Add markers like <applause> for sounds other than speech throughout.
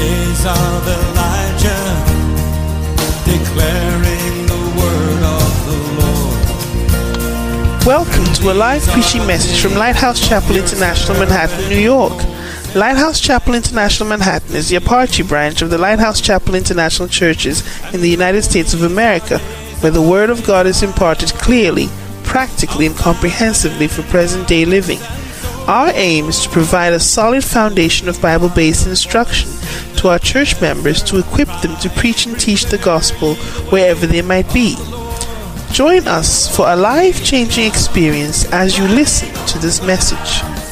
days of Elijah, declaring the word of the Lord. Welcome to a live preaching message from Lighthouse Chapel International, Manhattan, New York. Lighthouse Chapel International Manhattan is the Apache branch of the Lighthouse Chapel International Churches in the United States of America, where the Word of God is imparted clearly, practically, and comprehensively for present day living. Our aim is to provide a solid foundation of Bible based instruction to our church members to equip them to preach and teach the gospel wherever they might be. Join us for a life changing experience as you listen to this message.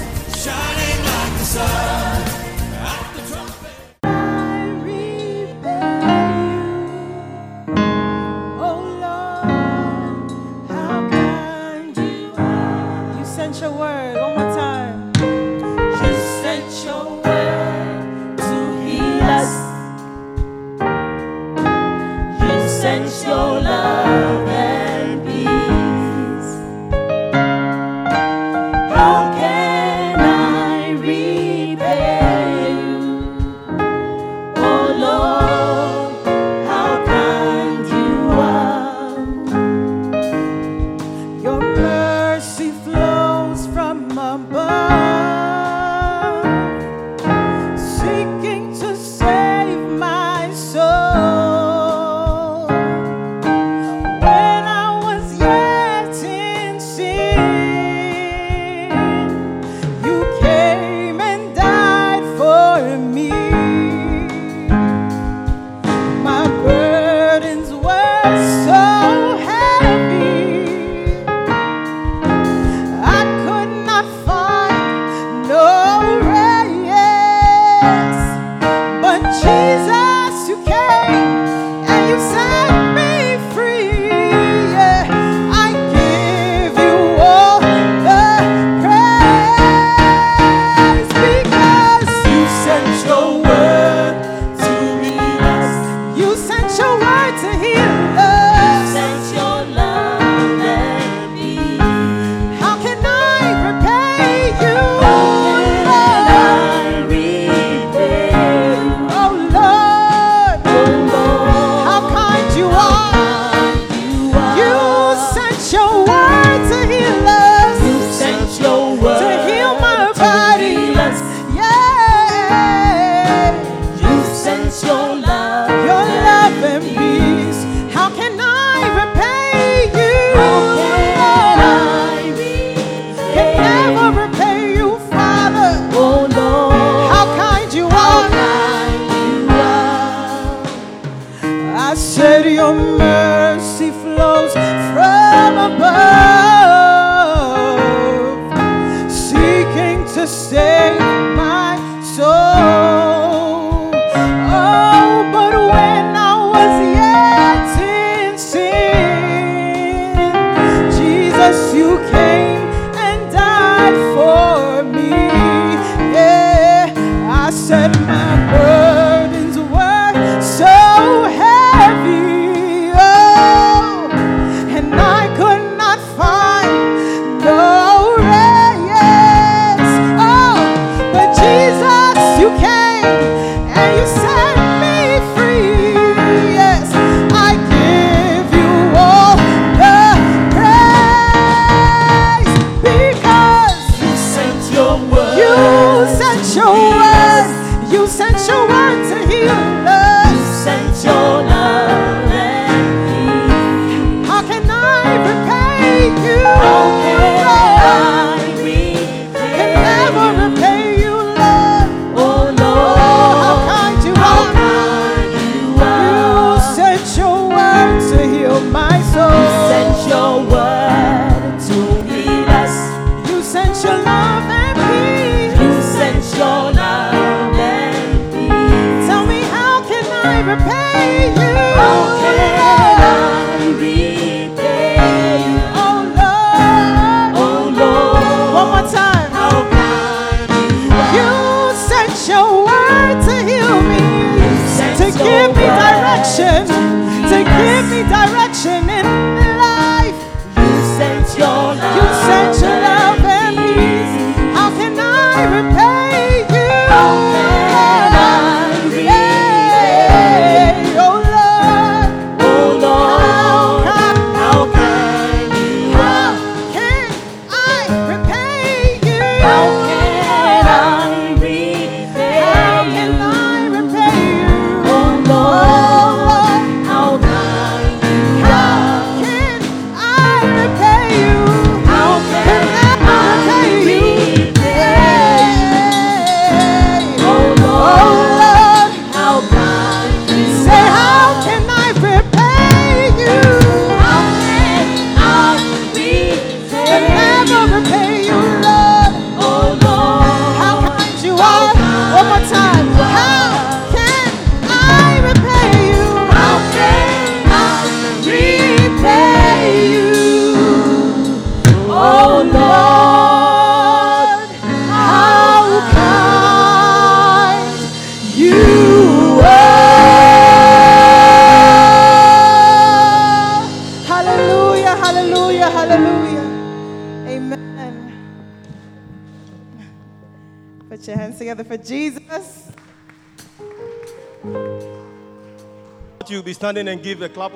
Standing and give a clap,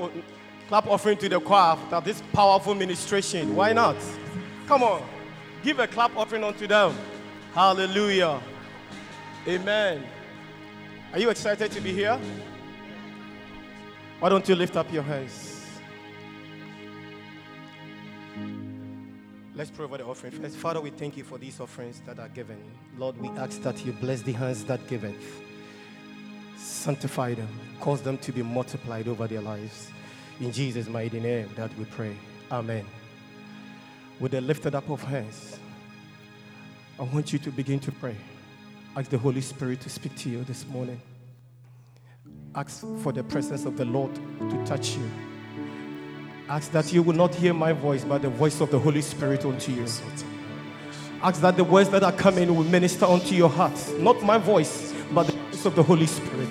clap offering to the choir after this powerful ministration. Why not? Come on. Give a clap offering unto them. Hallelujah. Amen. Are you excited to be here? Why don't you lift up your hands? Let's pray over the offering first. Father, we thank you for these offerings that are given. Lord, we ask that you bless the hands that give it. Sanctify them, cause them to be multiplied over their lives. In Jesus' mighty name that we pray. Amen. With the lifted up of hands, I want you to begin to pray. Ask the Holy Spirit to speak to you this morning. Ask for the presence of the Lord to touch you. Ask that you will not hear my voice, but the voice of the Holy Spirit unto you. Ask that the words that are coming will minister unto your heart. Not my voice, but the voice of the Holy Spirit.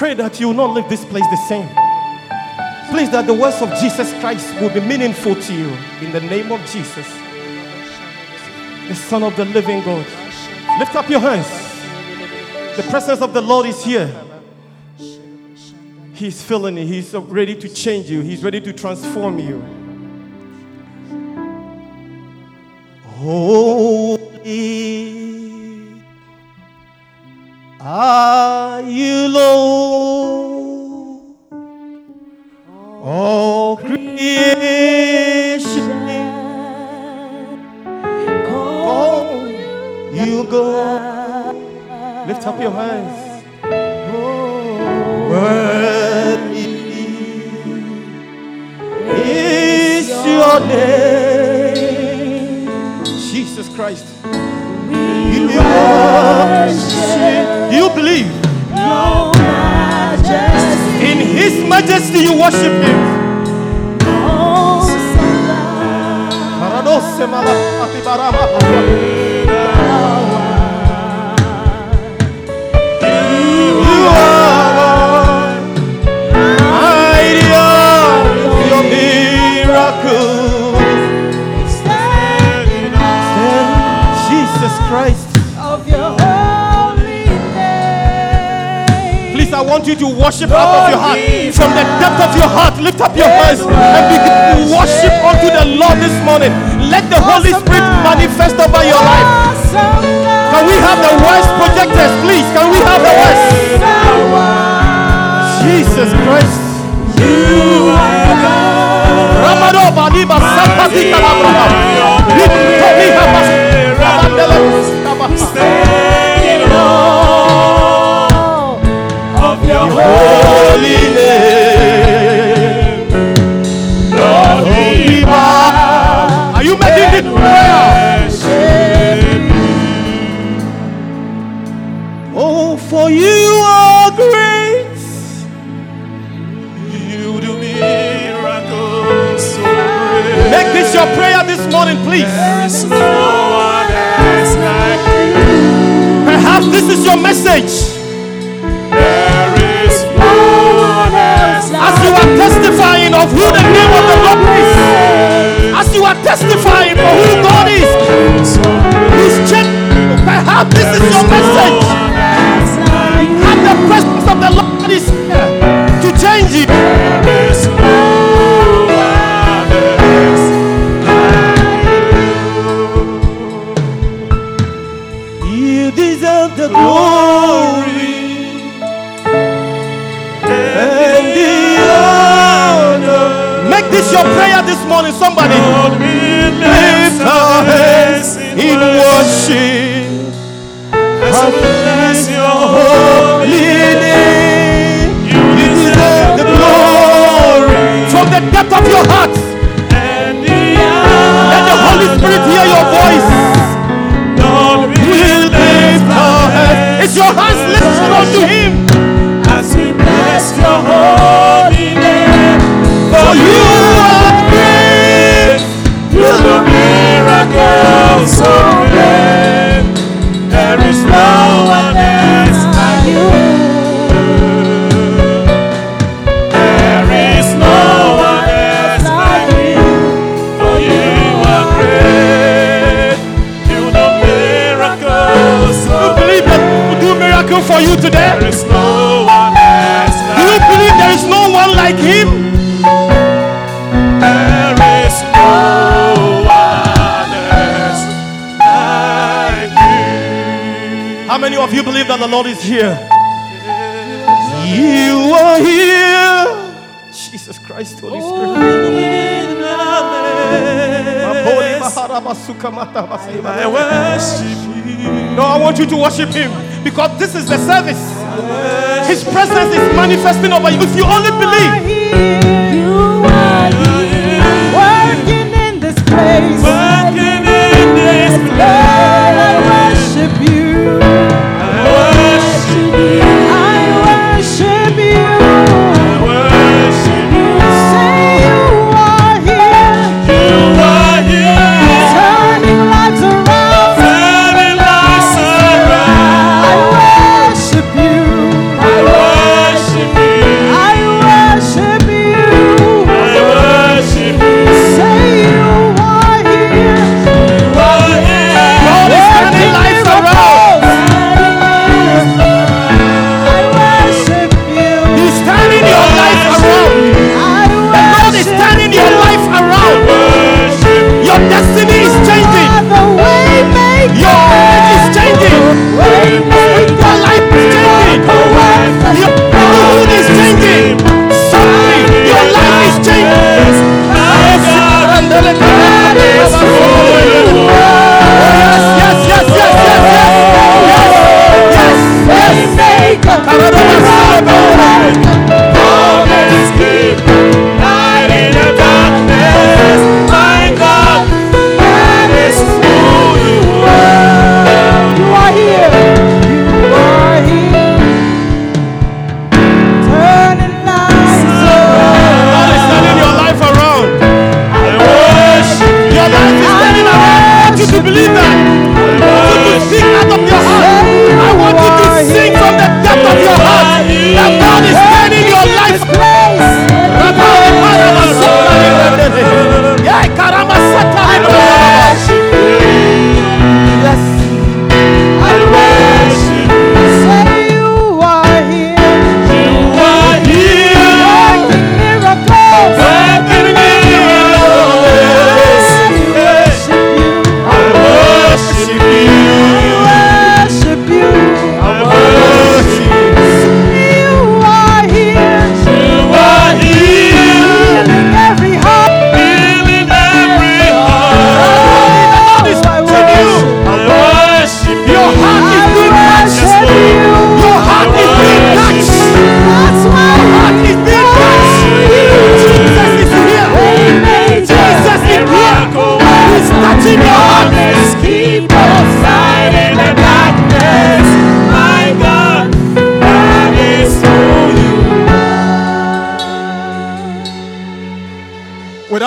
Pray that you will not leave this place the same. Please, that the words of Jesus Christ will be meaningful to you. In the name of Jesus, the Son of the living God. Lift up your hands. The presence of the Lord is here. He's filling you. He's ready to change you. He's ready to transform you. Holy Oh, for you are great. You do miracles so great. Make this your prayer this morning, please. Perhaps this is your message. As you are testifying of who the name of the Lord is, are testifying for who God is, He's changed. Perhaps this is your message. And the presence of the Lord is here to change you. Your prayer this morning, somebody. Lift our hands in worship. And bless your holy name. You deserve the glory from the depth of your heart. There is no one else like you. There is no one else like you. For you are great. You do miracles for you today? There is no one else Do you believe there is no one like him? You. How many of you believe that the Lord is here? You are here. Jesus Christ, Holy Spirit. I worship you. No, I want you to worship him because this is the service. His presence is manifesting over you. If you only believe, You are here, working in this place.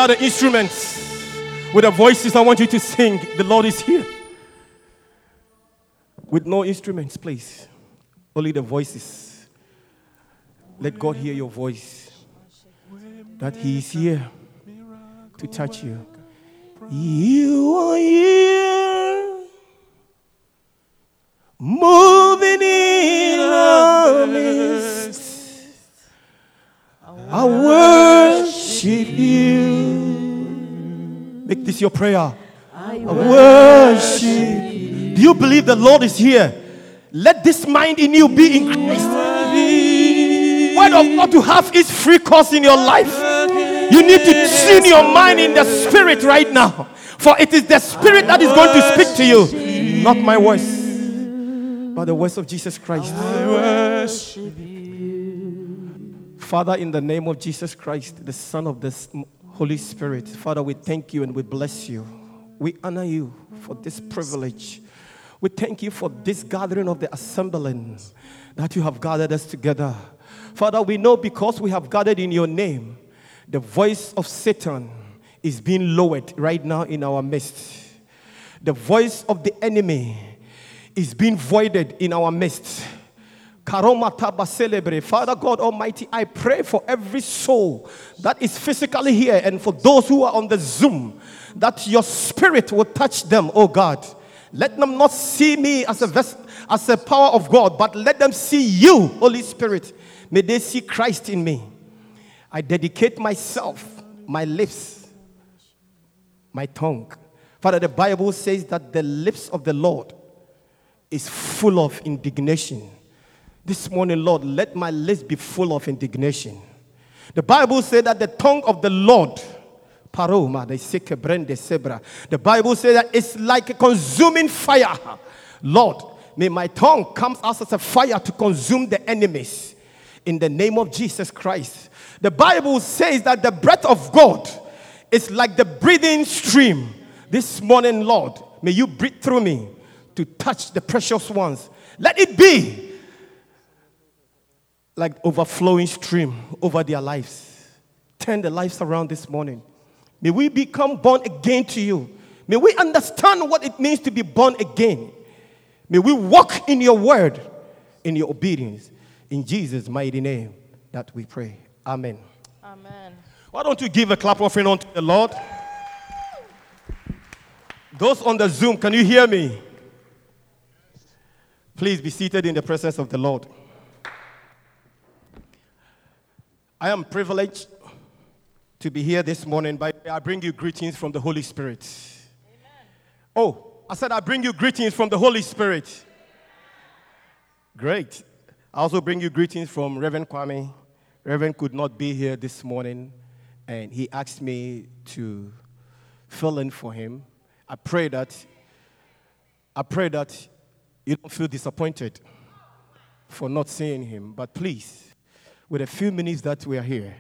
Without the instruments, with the voices, I want you to sing. The Lord is here. With no instruments, please. Only the voices. Let God hear your voice. That He is here to touch you. You are here. Moving in our midst. I worship you. Make this your prayer. I worship. Do you believe the Lord is here? Let this mind in you be in Christ. Word of God to have is free course in your life. You need to tune your mind in the spirit right now. For it is the spirit that is going to speak to you. Not my voice, but the voice of Jesus Christ. Father, in the name of Jesus Christ, the Son of the Holy Spirit, Father, we thank you and we bless you. We honor you for this privilege. We thank you for this gathering of the assembling that you have gathered us together. Father, we know because we have gathered in your name, the voice of Satan is being lowered right now in our midst. The voice of the enemy is being voided in our midst. Father God Almighty, I pray for every soul that is physically here and for those who are on the Zoom, that your spirit will touch them, oh God. Let them not see me as a ves- as a power of God, but let them see you, Holy Spirit. May they see Christ in me. I dedicate myself, my lips, my tongue. Father, the Bible says that the lips of the Lord is full of indignation. This morning, Lord, let my lips be full of indignation. The Bible says that the tongue of the Lord, paroma, the Bible says that it's like a consuming fire. Lord, may my tongue come out as a fire to consume the enemies. In the name of Jesus Christ. The Bible says that the breath of God is like the breathing stream. This morning, Lord, may you breathe through me to touch the precious ones. Let it be like overflowing stream over their lives. Turn the lives around this morning. May we become born again to you. May we understand what it means to be born again. May we walk in your word, in your obedience. In Jesus' mighty name that we pray. Amen. Amen. Why don't you give a clap offering unto the Lord? Those on the Zoom, can you hear me? Please be seated in the presence of the Lord. I am privileged to be here this morning, but I bring you greetings from the Holy Spirit. Oh, I said I bring you greetings from the Holy Spirit. Great. I also bring you greetings from Reverend Kwame. Reverend could not be here this morning, and he asked me to fill in for him. I pray that I pray that you don't feel disappointed for not seeing him. But please, with a few minutes that we are here,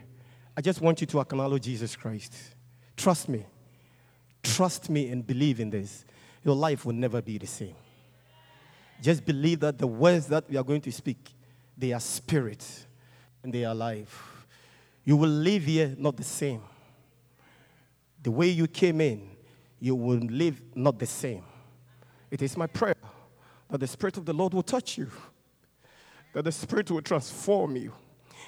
I just want you to acknowledge Jesus Christ. Trust me. Trust me and believe in this. Your life will never be the same. Just believe that the words that we are going to speak, they are spirit and they are life. You will leave here not the same. The way you came in, you will live not the same. It is my prayer that the Spirit of the Lord will touch you, that the Spirit will transform you.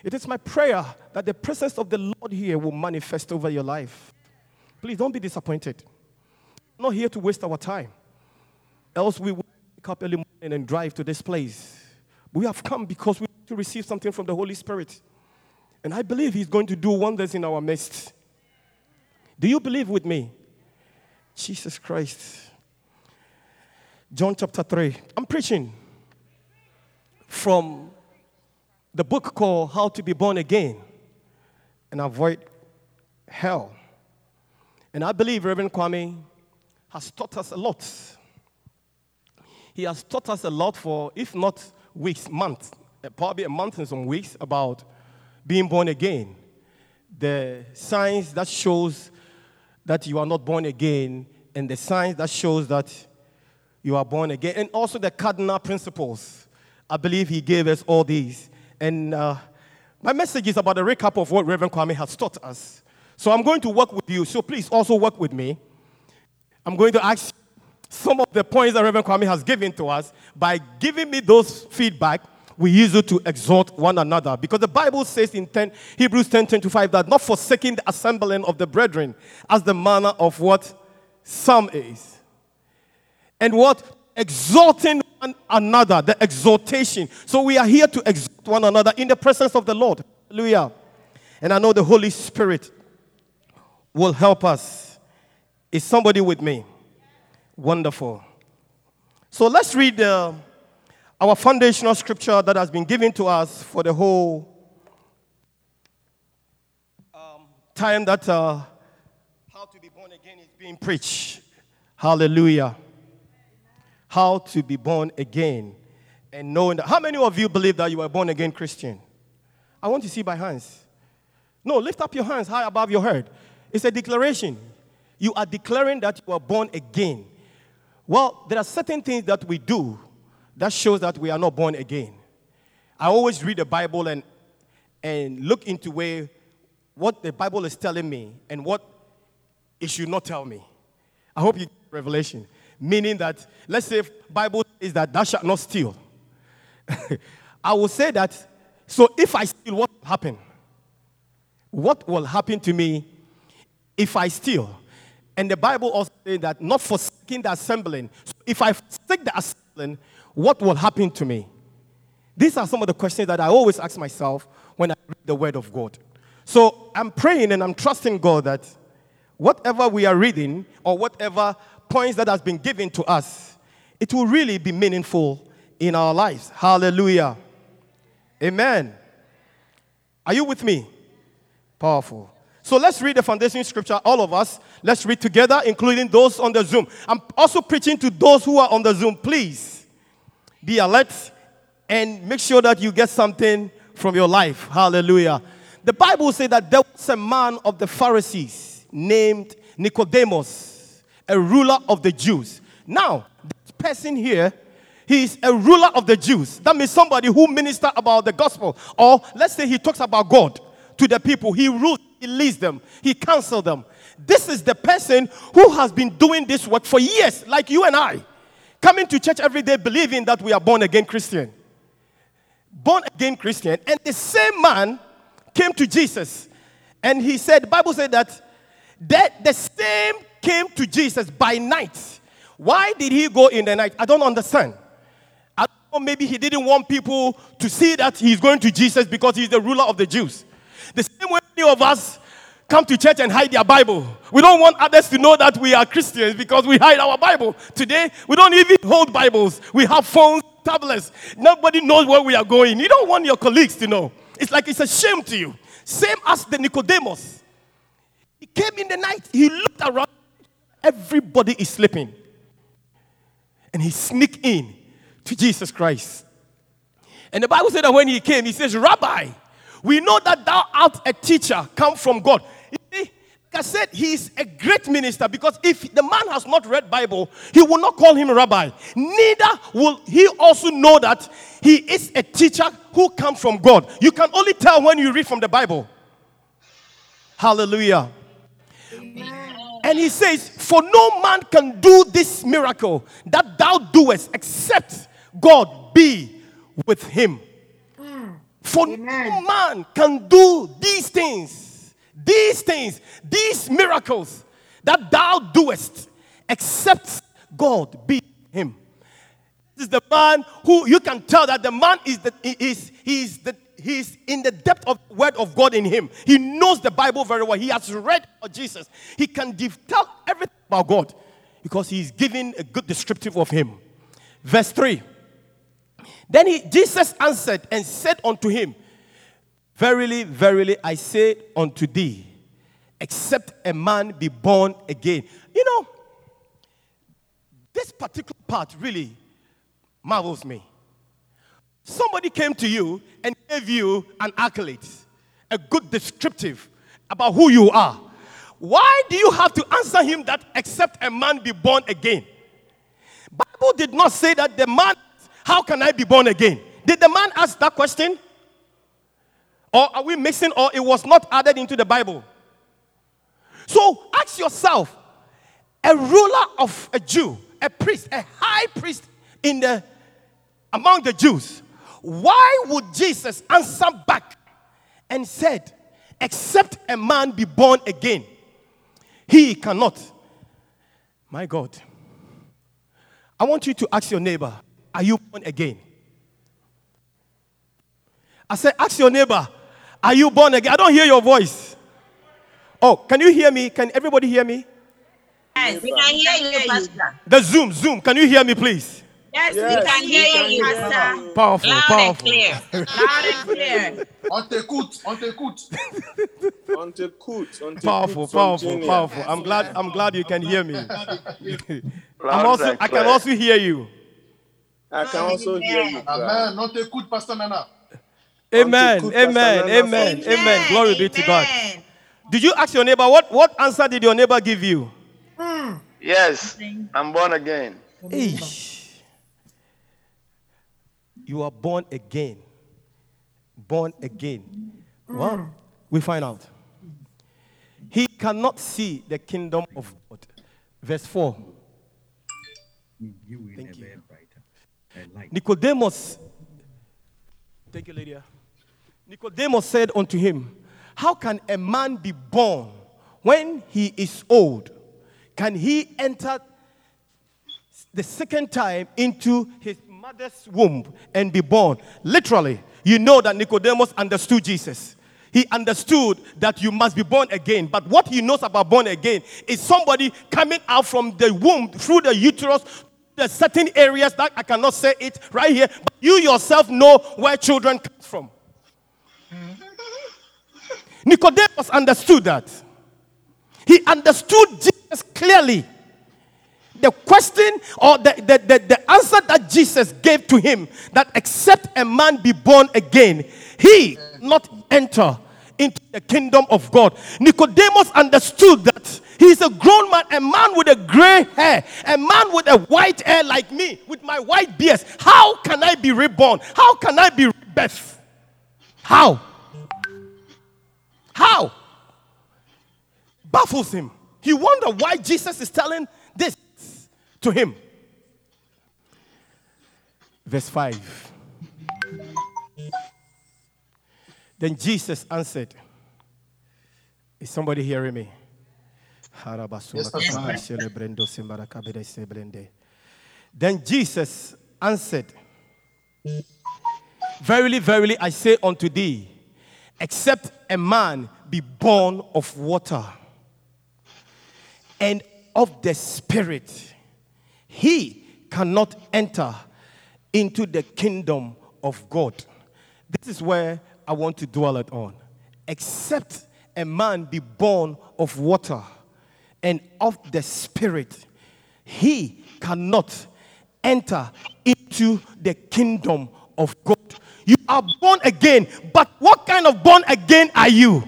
It is my prayer that the presence of the Lord here will manifest over your life. Please don't be disappointed. I'm not here to waste our time. Else we will wake up early morning and drive to this place. We have come because we want to receive something from the Holy Spirit. And I believe He's going to do wonders in our midst. Do you believe with me? Jesus Christ. John chapter 3. I'm preaching from the book called How to Be Born Again and Avoid Hell. And I believe Reverend Kwame has taught us a lot. He has taught us a lot for, if not weeks, months, uh, probably a month and some weeks about being born again. The signs that shows that you are not born again, and the signs that shows that you are born again, and also the cardinal principles. I believe he gave us all these. And uh, my message is about a recap of what Reverend Kwame has taught us. So I'm going to work with you. So please also work with me. I'm going to ask some of the points that Reverend Kwame has given to us. By giving me those feedback, we use it to exhort one another. Because the Bible says in 10, Hebrews 10 25 that not forsaking the assembling of the brethren as the manner of what some is. And what? Exalting one another, the exaltation. So we are here to exalt one another in the presence of the Lord. Hallelujah. And I know the Holy Spirit will help us. Is somebody with me? Wonderful. So let's read uh, our foundational scripture that has been given to us for the whole um, time that uh, how to be born again is being preached. Hallelujah. How to be born again. And knowing that. How many of you believe that you are born again Christian? I want to see by hands. No, lift up your hands high above your head. It's a declaration. You are declaring that you are born again. Well, there are certain things that we do that shows that we are not born again. I always read the Bible and, and look into where what the Bible is telling me and what it should not tell me. I hope you get revelation. Meaning that, let's say Bible is that thou shalt not steal. <laughs> I will say that, so if I steal, what will happen? What will happen to me if I steal? And the Bible also says that not forsaking the assembling. So if I forsake the assembling, what will happen to me? These are some of the questions that I always ask myself when I read the Word of God. So I'm praying and I'm trusting God that whatever we are reading or whatever points that has been given to us, it will really be meaningful in our lives. Hallelujah. Amen. Are you with me? Powerful. So let's read the foundation scripture, all of us. Let's read together, including those on the Zoom. I'm also preaching to those who are on the Zoom. Please be alert and make sure that you get something from your life. Hallelujah. The Bible says that there was a man of the Pharisees named Nicodemus, a ruler of the Jews. Now, this person here, he is a ruler of the Jews. That means somebody who minister about the gospel, or let's say he talks about God to the people. He rules, he leads them, he counsels them. This is the person who has been doing this work for years, like you and I, coming to church every day, believing that we are born again Christian born again Christian, and the same man came to Jesus. And he said, Bible said that, that the same came to Jesus by night. Why did he go in the night? I don't understand. I don't know, maybe he didn't want people to see that he's going to Jesus because he's the ruler of the Jews. The same way many of us come to church and hide their Bible. We don't want others to know that we are Christians because we hide our Bible. Today, we don't even hold Bibles. We have phones, tablets. Nobody knows where we are going. You don't want your colleagues to know. It's like it's a shame to you. Same as the Nicodemus. He came in the night, he looked around, everybody is sleeping. And he sneaked in to Jesus Christ. And the Bible said that when he came, he says, Rabbi, we know that thou art a teacher come from God. Like I said, he is a great minister because if the man has not read Bible, he will not call him rabbi. Neither will he also know that he is a teacher who comes from God. You can only tell when you read from the Bible. Hallelujah. And he says, For no man can do this miracle that thou doest except God be with him. Mm. For no man can do these things, these things, these miracles that thou doest except God be him. This is the man who you can tell that the man is the is he's the he's in the depth of word of God in him. He knows the Bible very well. He has read Jesus. He can tell everything about God because he's giving a good descriptive of him. Verse 3. Then he, Jesus answered and said unto him, Verily, verily, I say unto thee, except a man be born again. You know, this particular part really marvels me. Somebody came to you and gave you an accolade, a good descriptive about who you are. Why do you have to answer him that except a man be born again? Bible did not say that the man, how can I be born again? Did the man ask that question? Or are we mixing, or it was not added into the Bible? So ask yourself a ruler of a Jew, a priest, a high priest in the among the Jews, why would Jesus answer back and said, except a man be born again, he cannot. My God. I want you to ask your neighbor, are you born again? I said, ask your neighbor, are you born again? I don't hear your voice. Oh, can you hear me? Can everybody hear me? Yes, we can hear you, Pastor. The Zoom, Zoom, can you hear me, please? Yes, we can hear you, Pastor. Powerful, Loud and powerful. clear. Loud and clear. On t'écoute, on t'écoute. On t'écoute, on t'écoute, Powerful, powerful, Kenya. powerful. I'm glad. I'm glad you can hear me. I'm also. I can also hear you. I can also hear you. Amen. On t'écoute, Pasteur Nana. Amen. Amen. Amen. Amen. Glory be to God. Did you ask your neighbor what what answer did your neighbor give you? Yes, I'm born again. Eesh. You are born again. Born again. Mm. Well, we find out. He cannot see the kingdom of God. Verse 4. Thank you. Nicodemus. Thank you, Lydia. Nicodemus said unto him, How can a man be born when he is old? Can he enter the second time into his mother's womb and be born. Literally, you know that Nicodemus understood Jesus. He understood that you must be born again. But what he knows about born again is somebody coming out from the womb through the uterus. There's certain areas that I cannot say it right here, but you yourself know where children come from. Nicodemus understood that. He understood Jesus clearly. The question or the, the, the, the answer that Jesus gave to him that except a man be born again, he not enter into the kingdom of God. Nicodemus understood that he's a grown man, a man with a gray hair, a man with a white hair like me, with my white beard. How can I be reborn? How can I be rebirthed? How? How? Baffles him. He wonder why Jesus is telling this to him. Verse 5. Then Jesus answered. Is somebody hearing me? Then Jesus answered, Verily, verily, I say unto thee, except a man be born of water and of the Spirit, he cannot enter into the kingdom of God. This is where I want to dwell it on. Except a man be born of water and of the Spirit, he cannot enter into the kingdom of God. You are born again, but what kind of born again are you?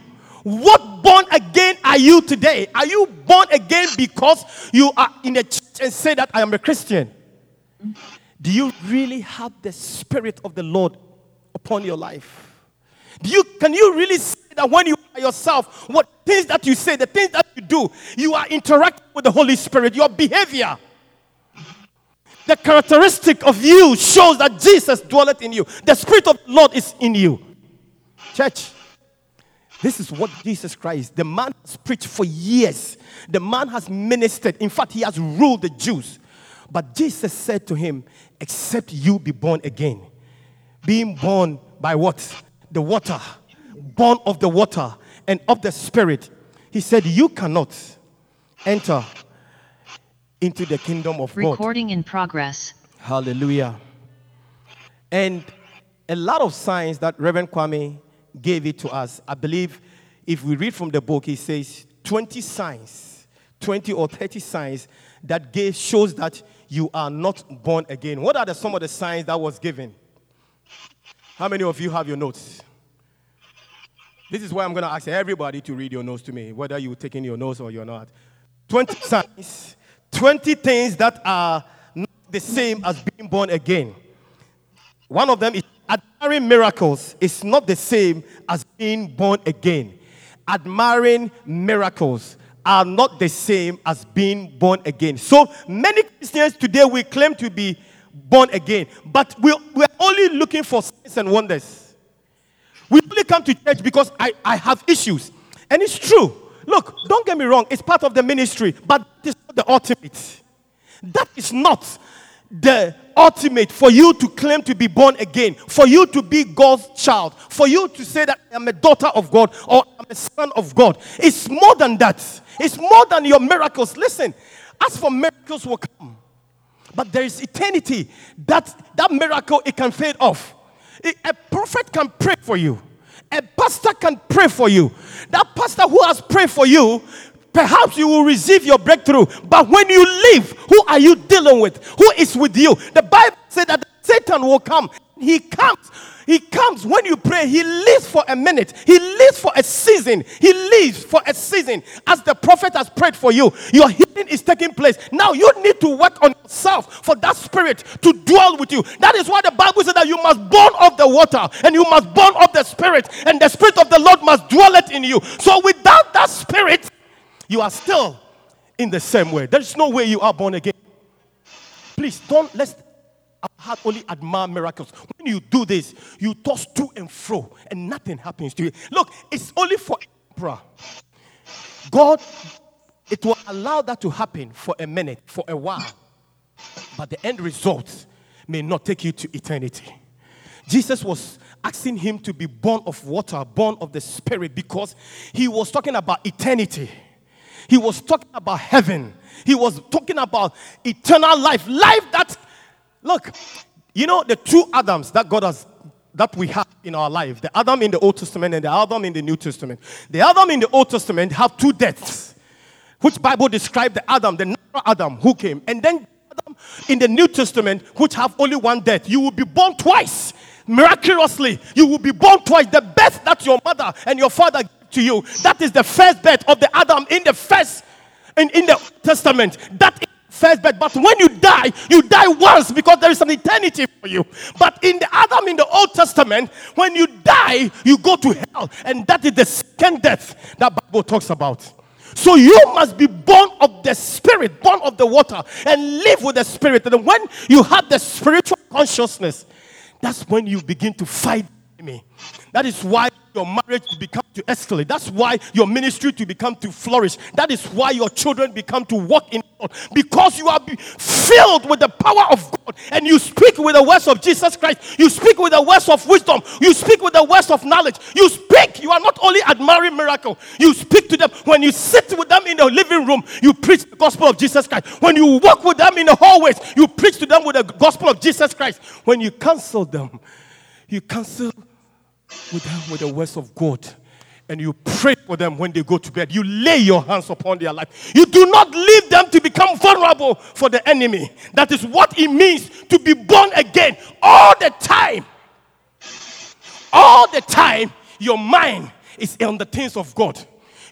What born again are you today? Are you born again because you are in a church and say that I am a Christian? Do you really have the Spirit of the Lord upon your life? Do you, can you really say that when you are yourself, what things that you say, the things that you do, you are interacting with the Holy Spirit, your behavior? The characteristic of you shows that Jesus dwelleth in you. The Spirit of the Lord is in you. Church, this is what Jesus Christ, the man has preached for years. The man has ministered. In fact, he has ruled the Jews. But Jesus said to him, Except you be born again. Being born by what? The water. Born of the water and of the Spirit. He said, You cannot enter into the kingdom of God. Recording in progress. Hallelujah. And a lot of signs that Reverend Kwame gave it to us. I believe if we read from the book, he says 20 signs, 20 or 30 signs that gave shows that you are not born again. What are the, some of the signs that was given? How many of you have your notes? This is why I'm going to ask everybody to read your notes to me, whether you're taking your notes or you're not. 20 signs, 20 things that are not the same as being born again. One of them is admiring miracles is not the same as being born again. Admiring miracles are not the same as being born again. So many Christians today we claim to be born again, but we're, we're only looking for signs and wonders. We only come to church because I, I have issues. And it's true. Look, don't get me wrong, it's part of the ministry, but it's not the ultimate. That is not the ultimate for you to claim to be born again, for you to be God's child, for you to say that I'm a daughter of God or I'm a son of God. It's more than that. It's more than your miracles. Listen, as for miracles will come, but there is eternity. That that miracle it can fade off. A prophet can pray for you. A pastor can pray for you. That pastor who has prayed for you, perhaps you will receive your breakthrough. But when you leave, who are you dealing with? Who is with you? The Bible said that Satan will come. He comes. He comes when you pray. He lives for a minute. He lives for a season. He lives for a season. As the prophet has prayed for you, your healing is taking place. Now you need to work on yourself for that spirit to dwell with you. That is why the Bible says that you must burn of the water and you must burn of the spirit, and the spirit of the Lord must dwell it in you. So without that spirit, you are still in the same way. There is no way you are born again. Please don't let's have only admire miracles. When you do this, you toss to and fro, and nothing happens to you. Look, it's only for emperor. God, it will allow that to happen for a minute, for a while. But the end result, may not take you to eternity. Jesus was asking him to be born of water, born of the Spirit, because he was talking about eternity. He was talking about heaven. He was talking about eternal life. Life that, look, you know, the two Adams that God has, that we have in our life the Adam in the Old Testament and the Adam in the New Testament. The Adam in the Old Testament have two deaths, which Bible described the Adam, the natural Adam who came, and then Adam in the New Testament, which have only one death. You will be born twice. Miraculously, you will be born twice. The birth that your mother and your father to you, that is the first birth of the Adam in the first in, in the Testament. That is first birth. But when you die, you die once because there is an eternity for you. But in the Adam in the Old Testament, when you die, you go to hell, and that is the second death that Bible talks about. So you must be born of the spirit, born of the water, and live with the spirit. And when you have the spiritual consciousness, that's when you begin to fight enemy. That is why your marriage to become to escalate. That's why your ministry to become to flourish. That is why your children become to walk in God. Because you are filled with the power of God and you speak with the words of Jesus Christ. You speak with the words of wisdom. You speak with the words of knowledge. You speak. You are not only admiring miracle. You speak to them. When you sit with them in the living room, you preach the gospel of Jesus Christ. When you walk with them in the hallways, you preach to them with the gospel of Jesus Christ. When you counsel them, you counsel with them with the words of God. And you pray for them when they go to bed. You lay your hands upon their life. You do not leave them to become vulnerable for the enemy. That is what it means to be born again all the time. All the time, your mind is on the things of God.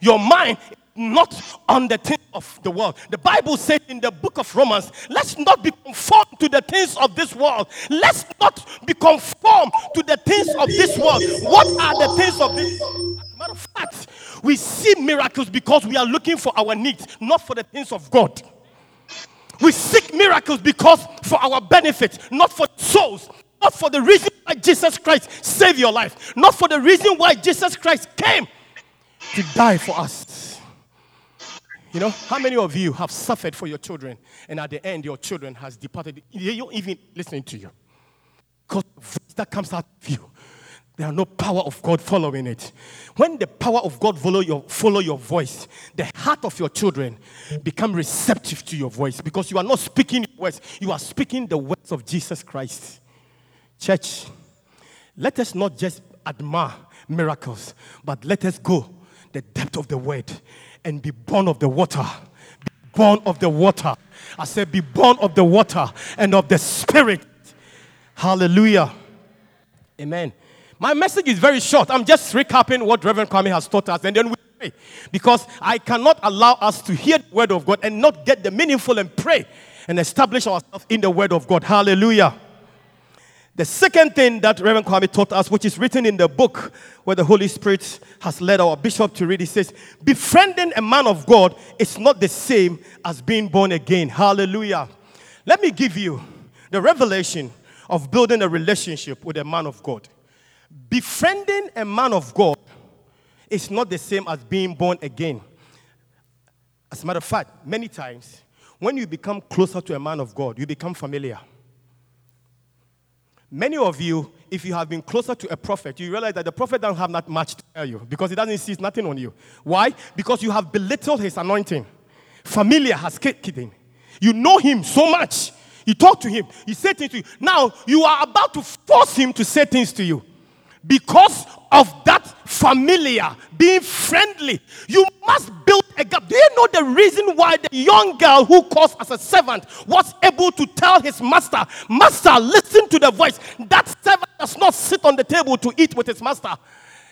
Your mind is not on the things of the world. The Bible says in the book of Romans, let's not be conformed to the things of this world. Let's not be conformed to the things of this world. What are the things of this? Matter of fact, we see miracles because we are looking for our needs, not for the things of God. We seek miracles because for our benefit, not for souls, not for the reason why Jesus Christ saved your life, not for the reason why Jesus Christ came to die for us. You know, how many of you have suffered for your children and at the end your children has departed? They don't even listening to you. Voice that comes out of you, there are no power of God following it. When the power of God follow your, follow your voice, the heart of your children become receptive to your voice because you are not speaking words, you are speaking the words of Jesus Christ. Church, let us not just admire miracles, but let us go the depth of the word and be born of the water. Be born of the water. I said, be born of the water and of the spirit. Hallelujah. Amen. My message is very short. I'm just recapping what Reverend Kwame has taught us, and then we pray. Because I cannot allow us to hear the word of God and not get the meaningful and pray and establish ourselves in the word of God. Hallelujah. The second thing that Reverend Kwame taught us, which is written in the book where the Holy Spirit has led our bishop to read, he says, Befriending a man of God is not the same as being born again. Hallelujah. Let me give you the revelation of building a relationship with a man of God. Befriending a man of God is not the same as being born again. As a matter of fact, many times, when you become closer to a man of God, you become familiar. Many of you, if you have been closer to a prophet, you realize that the prophet doesn't have that much to tell you because he doesn't see nothing on you. Why? Because you have belittled his anointing. Familiar has kicked in. You know him so much. You talk to him, he said things to you. Now you are about to force him to say things to you. Because of that familiar, being friendly, you must build a gap. Do you know the reason why the young girl who calls as a servant was able to tell his master, Master, listen to the voice? That servant does not sit on the table to eat with his master.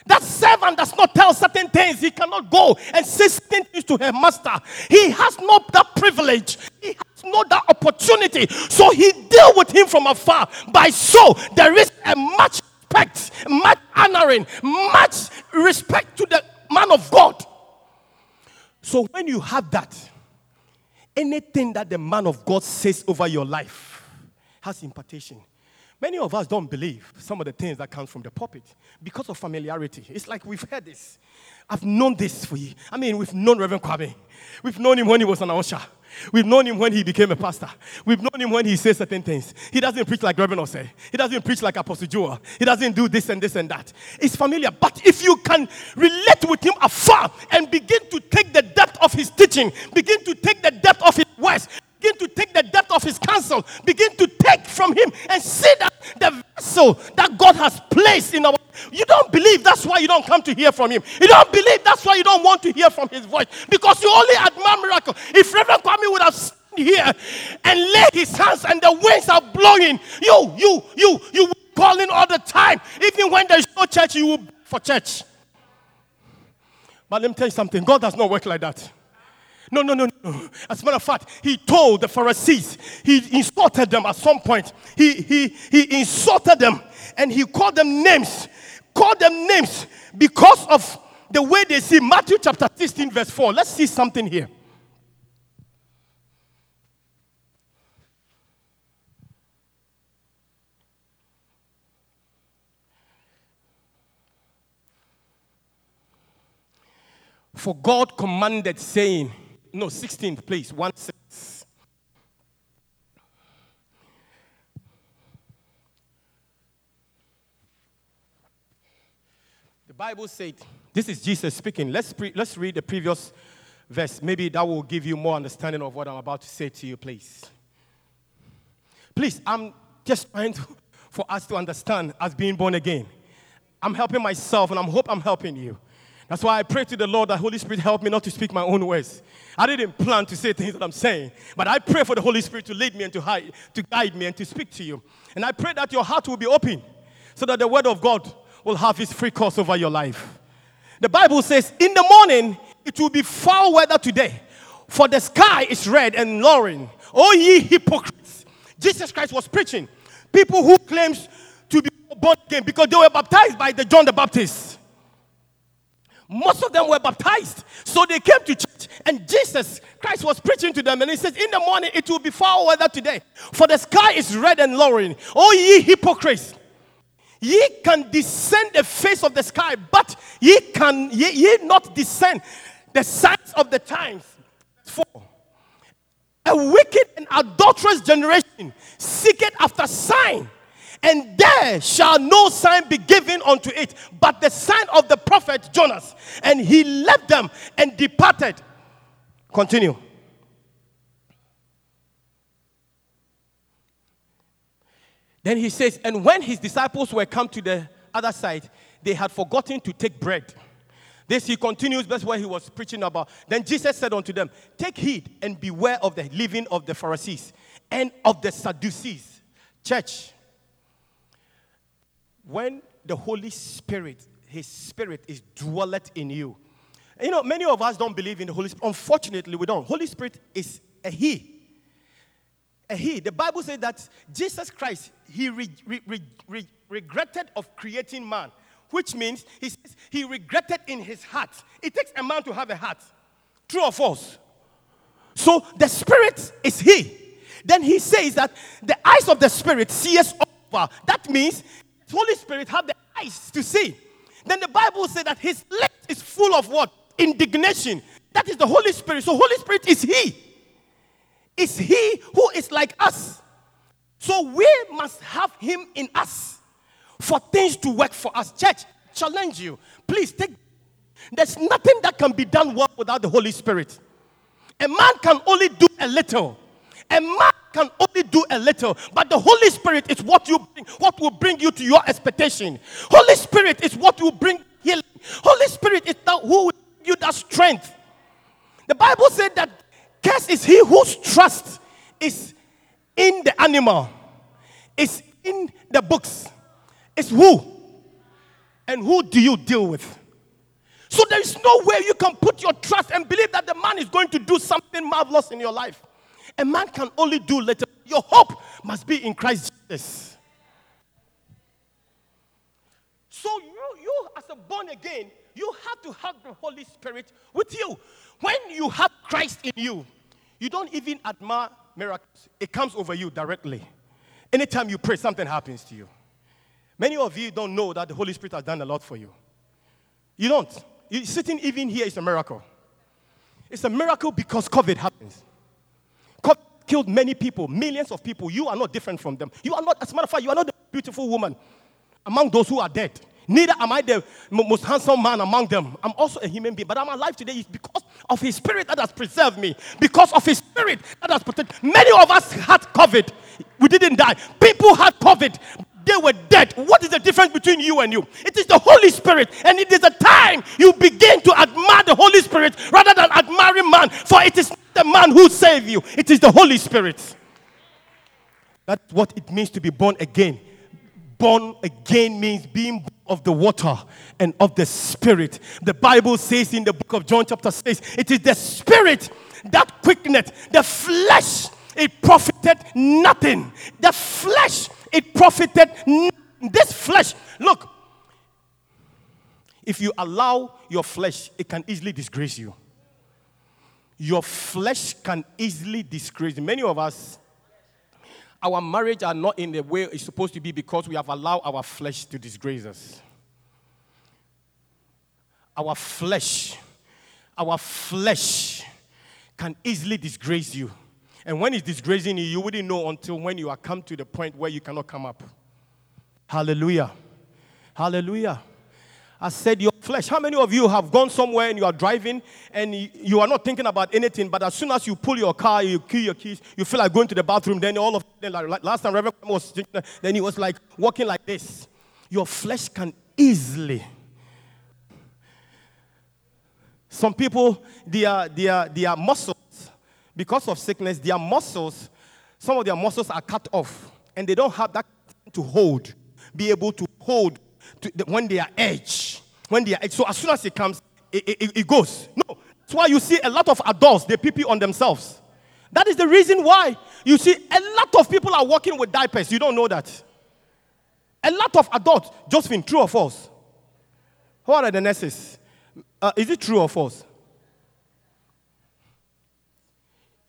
That servant does not tell certain things. He cannot go and say certain things to her master. He has not that privilege. He has not that opportunity. So he deal with him from afar. By so there is a much respect, much honoring, much respect to the man of God. So when you have that, anything that the man of God says over your life has impartation. Many of us don't believe some of the things that come from the pulpit because of familiarity. It's like we've heard this. I've known this for you. I mean, we've known Reverend Kwame. We've known him when he was an usher. We've known him when he became a pastor. We've known him when he says certain things. He doesn't preach like Reverend Osei. He doesn't preach like Apostle Joel. He doesn't do this and this and that. It's familiar. But if you can relate with him afar and begin to take the depth of his teaching, begin to take the depth of his words, begin to take the depth of his counsel, begin to take from him and see that the vessel that God has placed in our you don't believe that's why you don't come to hear from him. You don't believe that's why you don't want to hear from his voice because you only admire miracle. If Reverend Kwame would have stood here and laid his hands and the winds are blowing, you, you, you, you calling all the time. Even when there's no church, you will for church. But let me tell you something God does not work like that. No, no, no, no. As a matter of fact, he told the Pharisees, he insulted them at some point. He, he, he insulted them and he called them names. Called them names because of the way they see Matthew chapter 16, verse 4. Let's see something here. For God commanded, saying, no, 16th, please, 1 6. The Bible said, this is Jesus speaking. Let's, pre- let's read the previous verse. Maybe that will give you more understanding of what I'm about to say to you, please. Please, I'm just trying to, for us to understand as being born again. I'm helping myself and I hope I'm helping you. That's why I pray to the Lord that Holy Spirit help me not to speak my own words. I didn't plan to say things that I'm saying, but I pray for the Holy Spirit to lead me and to, hide, to guide me and to speak to you. And I pray that your heart will be open so that the word of God will have its free course over your life. The Bible says, In the morning it will be foul weather today, for the sky is red and lowering. O oh, ye hypocrites! Jesus Christ was preaching. People who claims to be born again because they were baptized by the John the Baptist. Most of them were baptized. So they came to church, and Jesus Christ was preaching to them. And he says, In the morning it will be foul weather today, for the sky is red and lowering. O ye hypocrites! Ye can descend the face of the sky, but ye can ye, ye not descend the signs of the times. For a wicked and adulterous generation seeketh after sign, and there shall no sign be given unto it, but the sign of the prophet Jonas. And he left them and departed. Continue. Then he says, and when his disciples were come to the other side, they had forgotten to take bread. This he continues, that's what he was preaching about. Then Jesus said unto them, Take heed and beware of the living of the Pharisees and of the Sadducees. Church, when the Holy Spirit, His Spirit is dwelleth in you. You know, many of us don't believe in the Holy Spirit. Unfortunately, we don't. Holy Spirit is a He. A He. The Bible says that Jesus Christ, He re- re- re- re- regretted of creating man, which means he, says he regretted in his heart. It takes a man to have a heart. True or false? So the Spirit is He. Then He says that the eyes of the Spirit sees over. That means Holy Spirit have the eyes to see. Then the Bible says that his lips is full of what? Indignation. That is the Holy Spirit. So Holy Spirit is he. Is he who is like us. So we must have him in us for things to work for us. Church, challenge you. Please take there's nothing that can be done well without the Holy Spirit. A man can only do a little. A man can only do a little, but the Holy Spirit is what you bring, what will bring you to your expectation. Holy Spirit is what will bring healing. Holy Spirit is that who will give you that strength. The Bible said that curse is he whose trust is in the animal, is in the books. It's who? And who do you deal with? So there is no way you can put your trust and believe that the man is going to do something marvelous in your life. A man can only do little. Your hope must be in Christ Jesus. So you, you as a born again, you have to have the Holy Spirit with you. When you have Christ in you, you don't even admire miracles. It comes over you directly. Anytime you pray, something happens to you. Many of you don't know that the Holy Spirit has done a lot for you. You don't. You, sitting even here is a miracle. It's a miracle because COVID happens. Co- killed many people, millions of people. You are not different from them. You are not, as a matter of fact, you are not the beautiful woman among those who are dead. Neither am I the most handsome man among them. I'm also a human being, but I'm alive today because of His Spirit that has preserved me. Because of His Spirit that has protected. Many of us had COVID. We didn't die. People had COVID. They were dead. What is the difference between you and you? It is the Holy Spirit, and it is the time you begin to admire the Holy Spirit rather than admiring man. For it is the man who saved you; it is the Holy Spirit. That's what it means to be born again. Born again means being of the water and of the spirit. The Bible says in the book of John, chapter 6, it is the spirit that quickeneth, the flesh, it profited nothing. The flesh, it profited. This flesh, look, if you allow your flesh, it can easily disgrace you. Your flesh can easily disgrace. Many of us our marriage are not in the way it's supposed to be because we have allowed our flesh to disgrace us. Our flesh, our flesh can easily disgrace you. And when it's disgracing you, you wouldn't know until when you are come to the point where you cannot come up. Hallelujah. Hallelujah. I said, Your flesh. How many of you have gone somewhere and you are driving and you are not thinking about anything, but as soon as you pull your car, you key your keys, you feel like going to the bathroom, then all of then like, like last time Reverend was then he was like walking like this. Your flesh can easily. Some people, their, their, their muscles, because of sickness, their muscles, some of their muscles are cut off and they don't have that to hold, be able to hold to when they are edge. When they are. So as soon as it comes, it, it, it goes. No, that's why you see a lot of adults, they pee pee on themselves. That is the reason why you see a lot of people are walking with diapers. You don't know that. A lot of adults, Josephine, true or false? What are the nurses? Uh, is it true or false?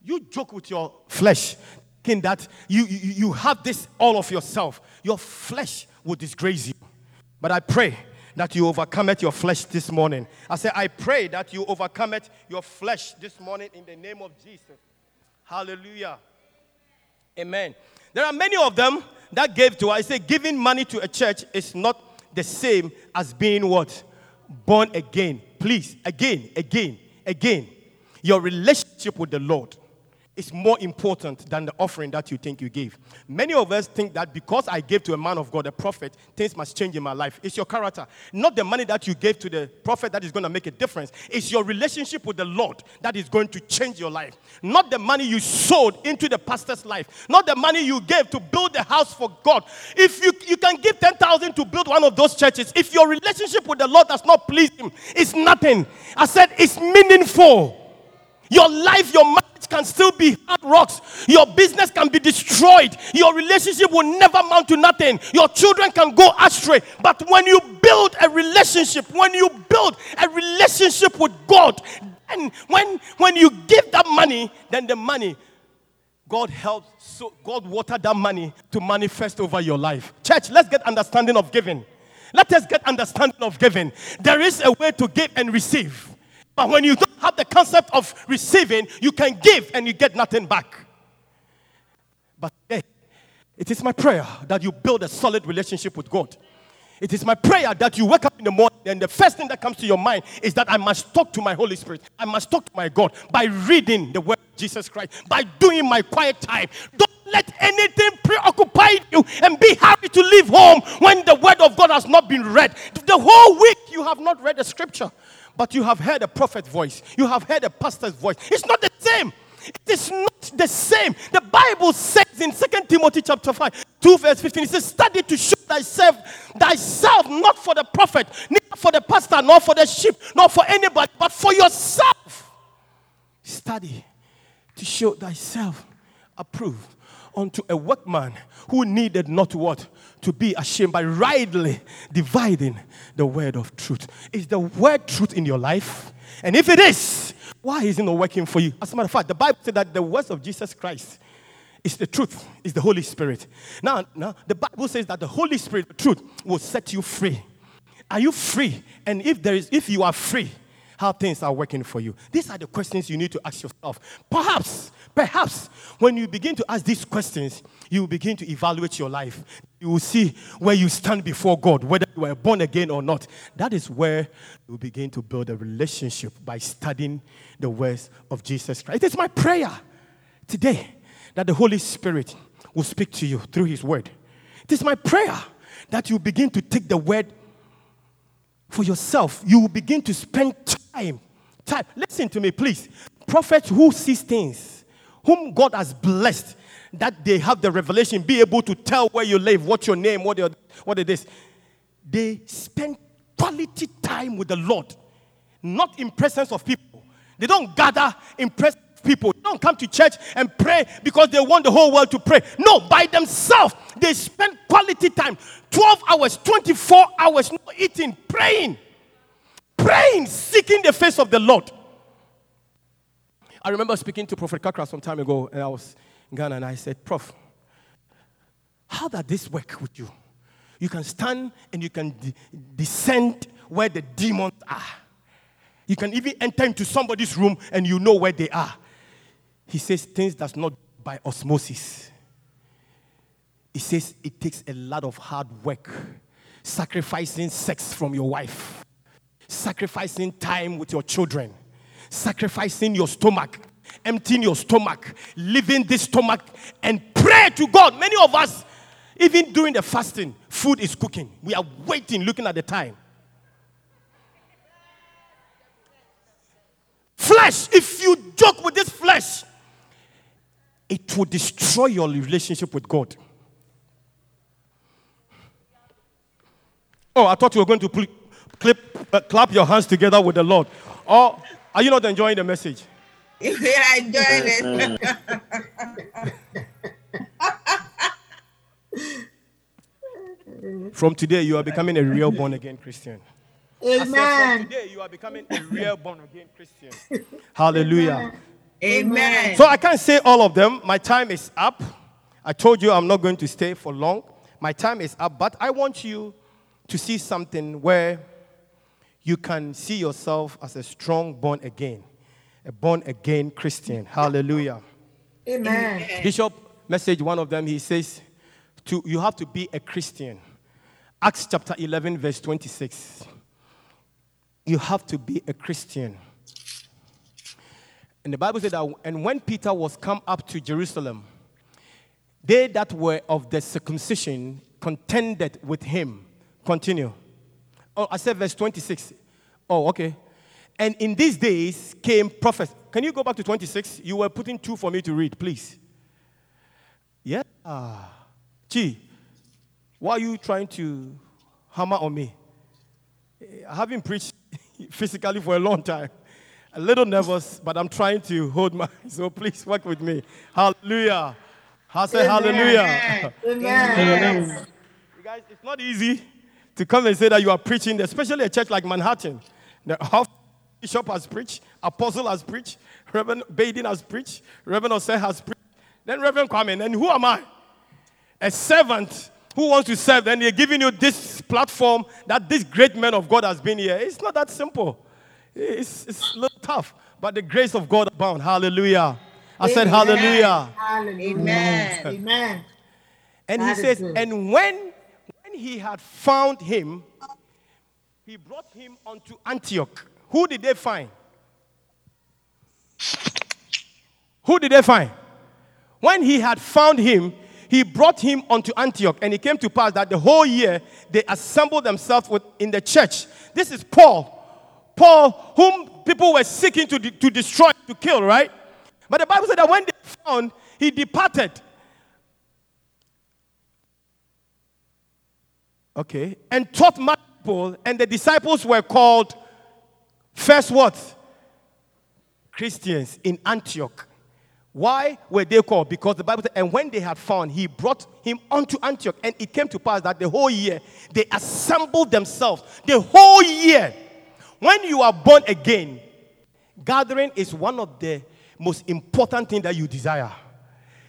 You joke with your flesh, thinking that you, you, you have this all of yourself. Your flesh will disgrace you. But I pray that you overcome it your flesh this morning. I say, I pray that you overcome it your flesh this morning in the name of Jesus. Hallelujah. Amen. There are many of them that gave to us. I say, giving money to a church is not the same as being what? Born again. Please, again, again, again. Your relationship with the Lord is more important than the offering that you think you gave. Many of us think that because I gave to a man of God, a prophet, things must change in my life. It's your character. Not the money that you gave to the prophet that is going to make a difference. It's your relationship with the Lord that is going to change your life. Not the money you sowed into the pastor's life. Not the money you gave to build the house for God. If you, you can give 10,000 to build one of those churches, if your relationship with the Lord does not please him, it's nothing. I said it's meaningful. Your life, your marriage can still be hard rocks. Your business can be destroyed. Your relationship will never amount to nothing. Your children can go astray. But when you build a relationship, when you build a relationship with God, then when, when you give that money, then the money, God helps, so God water that money to manifest over your life. Church, let's get understanding of giving. Let us get understanding of giving. There is a way to give and receive. But when you don't have the concept of receiving, you can give and you get nothing back. But it is my prayer that you build a solid relationship with God. It is my prayer that you wake up in the morning and the first thing that comes to your mind is that I must talk to my Holy Spirit. I must talk to my God by reading the word of Jesus Christ, by doing my quiet time. Don't let anything preoccupy you and be happy to leave home when the word of God has not been read. The whole week you have not read the scripture, but you have heard a prophet's voice, you have heard a pastor's voice. It's not the same. It is not the same. The Bible says in 2 Timothy chapter 5, 2 verse 15, it says, Study to show thyself, thyself, not for the prophet, neither for the pastor, nor for the sheep, nor for anybody, but for yourself. Study to show thyself approved unto a workman who needed not what? To be ashamed by rightly dividing the word of truth. Is the word truth in your life? And if it is, why is it not working for you? As a matter of fact, the Bible said that the words of Jesus Christ is the truth, is the Holy Spirit. Now, now the Bible says that the Holy Spirit, the truth, will set you free. Are you free? And if there is, if you are free, how things are working for you? These are the questions you need to ask yourself. Perhaps, perhaps when you begin to ask these questions, you will begin to evaluate your life. You will see where you stand before God, whether you were born again or not. That is where you begin to build a relationship by studying the words of Jesus Christ. It is my prayer today that the Holy Spirit will speak to you through His word. It is my prayer that you begin to take the word for yourself. You will begin to spend time. Time. Listen to me, please. Prophets who sees things, whom God has blessed, that they have the revelation, be able to tell where you live, what your name, what, your, what it is. They spend quality time with the Lord, not in presence of people. They don't gather in presence of people. They don't come to church and pray because they want the whole world to pray. No, by themselves, they spend quality time 12 hours, 24 hours, not eating, praying, praying, seeking the face of the Lord. I remember speaking to Prophet Kakra some time ago, and I was in Ghana, and I said, Prof, how does this work with you? You can stand and you can de- descend where the demons are. You can even enter into somebody's room and you know where they are. He says things that's not by osmosis. He says it takes a lot of hard work, sacrificing sex from your wife, sacrificing time with your children, sacrificing your stomach, emptying your stomach, leaving this stomach and pray to God. Many of us, even during the fasting, food is cooking. We are waiting, looking at the time. Flesh, if you joke with this flesh, it will destroy your relationship with God. Oh, I thought you were going to pl- clip, uh, clap your hands together with the Lord. Or are you not enjoying the message? <laughs> We are enjoying it. Mm-hmm. From today, you are becoming a real born again Christian. I said, Amen. From today, you are becoming a real born again Christian. <laughs> Hallelujah. Amen. So I can't say all of them. My time is up. I told you I'm not going to stay for long. My time is up, but I want you to see something where you can see yourself as a strong born again, a born again Christian. Hallelujah. Amen. Bishop message one of them he says to you have to be a Christian. Acts chapter 11 verse 26. You have to be a Christian. And the Bible said that and when Peter was come up to Jerusalem, they that were of the circumcision contended with him. Continue. Oh, I said verse 26. Oh, okay. And in these days came prophets. Can you go back to 26? You were putting two for me to read, please. Yeah. Gee, why are you trying to hammer on me? Eh, I haven't preached <laughs> physically for a long time. A little nervous, but I'm trying to hold my. <laughs> So please work with me. Hallelujah. I say hallelujah. Amen. <laughs> You guys, it's not easy to come and say that you are preaching, especially a church like Manhattan. The half bishop has preached, apostle has preached, Reverend Baden has preached, Reverend Osei has preached, then Reverend Kwame. And who am I? A servant who wants to serve, and they're giving you this platform that this great man of God has been here. It's not that simple. It's, it's a little tough, but the grace of God abound. Hallelujah. I said, Hallelujah. Amen. Amen. And he says, good. and when he had found him, he brought him unto Antioch. Who did they find? Who did they find? When he had found him, he brought him unto Antioch, and it came to pass that the whole year they assembled themselves with, in the church. This is Paul. Paul, whom people were seeking to, de- to destroy, to kill, right? But the Bible said that when they found, he departed. Okay. And taught much people, and the disciples were called first what? Christians in Antioch. Why were they called? Because the Bible said, and when they had found, he brought him unto Antioch. And it came to pass that the whole year they assembled themselves. The whole year. When you are born again, gathering is one of the most important things that you desire.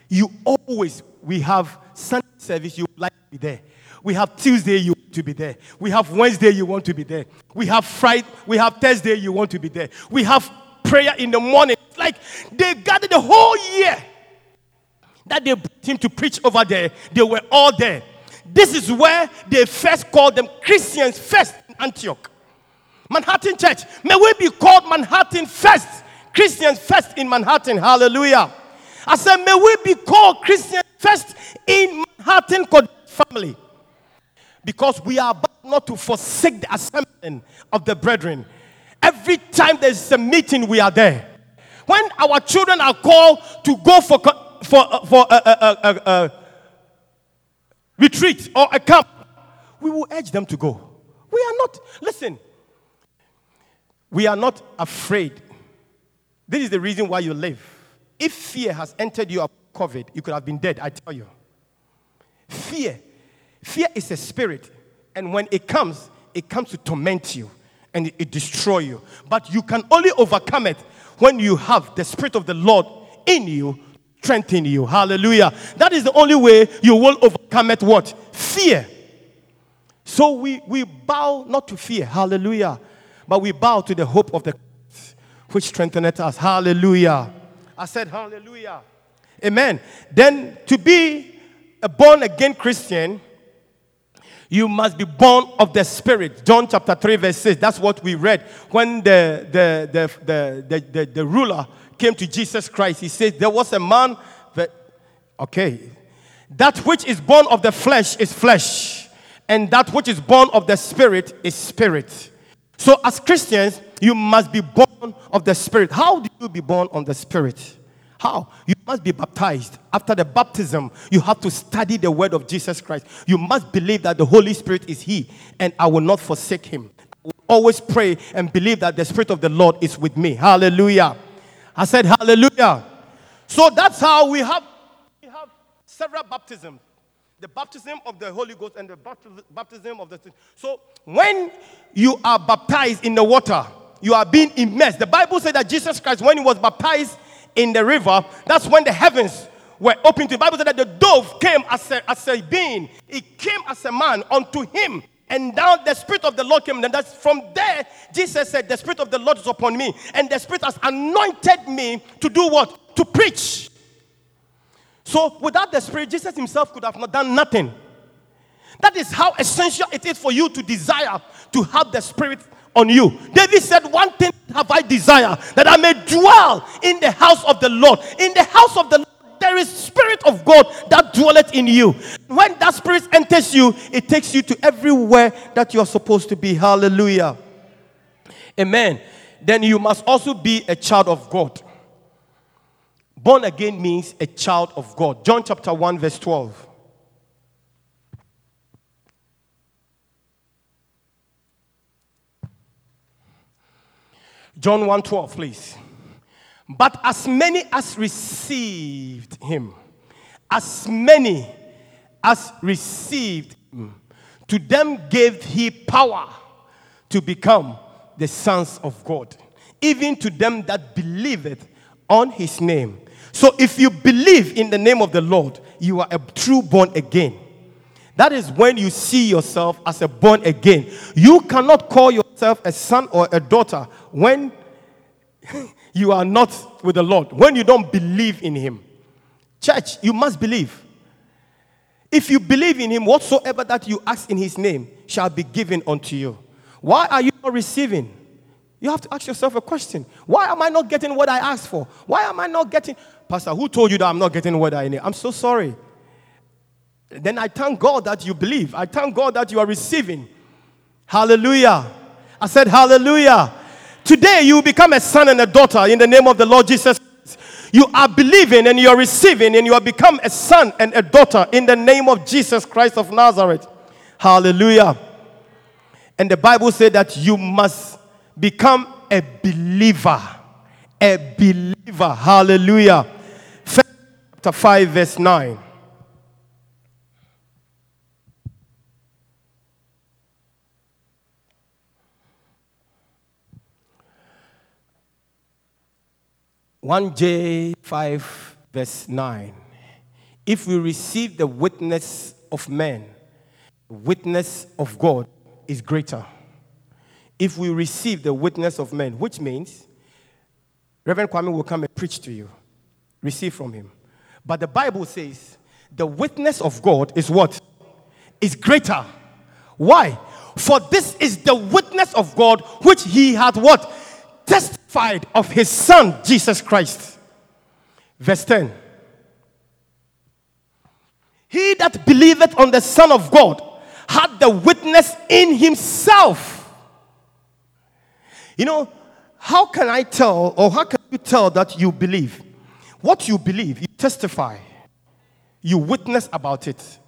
You always, we have Sunday service, you like to be there. We have Tuesday, you want to be there. We have Wednesday, you want to be there. We have Friday, we have Thursday, you want to be there. We have prayer in the morning. Like they gathered the whole year that they brought him to preach over there. They were all there. This is where they first called them Christians first in Antioch. Manhattan Church. May we be called Manhattan first. Christians first in Manhattan. Hallelujah. I said, may we be called Christians first in Manhattan family. Because we are about not to forsake the assembling of the brethren. Every time there's a meeting, we are there. When our children are called to go for, for, uh, for a, a, a, a, retreat or a camp, we will urge them to go. We are not, listen, we are not afraid. This is the reason why you live. If fear has entered you COVID, you could have been dead, I tell you. Fear. Fear is a spirit. And when it comes, it comes to torment you and it, destroy you. But you can only overcome it when you have the spirit of the Lord in you, strengthen you. Hallelujah. That is the only way you will overcome it. What? Fear. So we, we bow not to fear. Hallelujah. But we bow to the hope of the which strengtheneth us. Hallelujah. I said hallelujah. Amen. Then to be a born again Christian, you must be born of the Spirit. John chapter 3, verse 6. That's what we read when the, the, the, the, the, the, the ruler came to Jesus Christ. He said, There was a man that, okay, that which is born of the flesh is flesh, and that which is born of the Spirit is spirit. So, as Christians, you must be born of the Spirit. How do you be born on the Spirit? How? You must be baptized. After the baptism, you have to study the word of Jesus Christ. You must believe that the Holy Spirit is He, and I will not forsake Him. Always pray and believe that the Spirit of the Lord is with me. Hallelujah. I said, Hallelujah. So that's how we have, we have several baptisms the baptism of the Holy Ghost and the baptism of the. So when you are baptized in the water, you are being immersed. The Bible said that Jesus Christ, when he was baptized in the river, that's when the heavens were opened. The Bible said that the dove came as a, as a being, it came as a man unto him. And now the Spirit of the Lord came. And that's from there, Jesus said, The Spirit of the Lord is upon me. And the Spirit has anointed me to do what? To preach. So without the Spirit, Jesus himself could have not done nothing. That is how essential it is for you to desire to have the Spirit on you. David said, One thing have I desire, that I may dwell in the house of the Lord. In the house of the Lord, there is Spirit of God that dwelleth in you. When that Spirit enters you, it takes you to everywhere that you are supposed to be. Hallelujah. Amen. Then you must also be a child of God. Born again means a child of God. John chapter 1, verse 12. John 1 12, please. But as many as received him, as many as received him, to them gave he power to become the sons of God, even to them that believeth on his name. So if you believe in the name of the Lord, you are a true born again. That is when you see yourself as a born again. You cannot call yourself a son or a daughter when <laughs> you are not with the Lord, when you don't believe in Him. Church, you must believe. If you believe in Him, whatsoever that you ask in His name shall be given unto you. Why are you not receiving? You have to ask yourself a question. Why am I not getting what I asked for? Why am I not getting. Pastor, who told you that I'm not getting what I need? I'm so sorry. Then I thank God that you believe. I thank God that you are receiving. Hallelujah. I said, Hallelujah. Today you become a son and a daughter in the name of the Lord Jesus. You are believing and you are receiving and you have become a son and a daughter in the name of Jesus Christ of Nazareth. Hallelujah. And the Bible said that you must become a believer. A believer. Hallelujah. Chapter 5, verse 9. One J five verse nine. If we receive the witness of men, the witness of God is greater. If we receive the witness of men, which means Reverend Kwame will come and preach to you. Receive from him. But the Bible says the witness of God is what? Is greater. Why? For this is the witness of God which he had what? Testified of his son, Jesus Christ. Verse 10. He that believeth on the Son of God had the witness in himself. You know, how can I tell, or how can you tell that you believe? What you believe, you testify, you witness about it.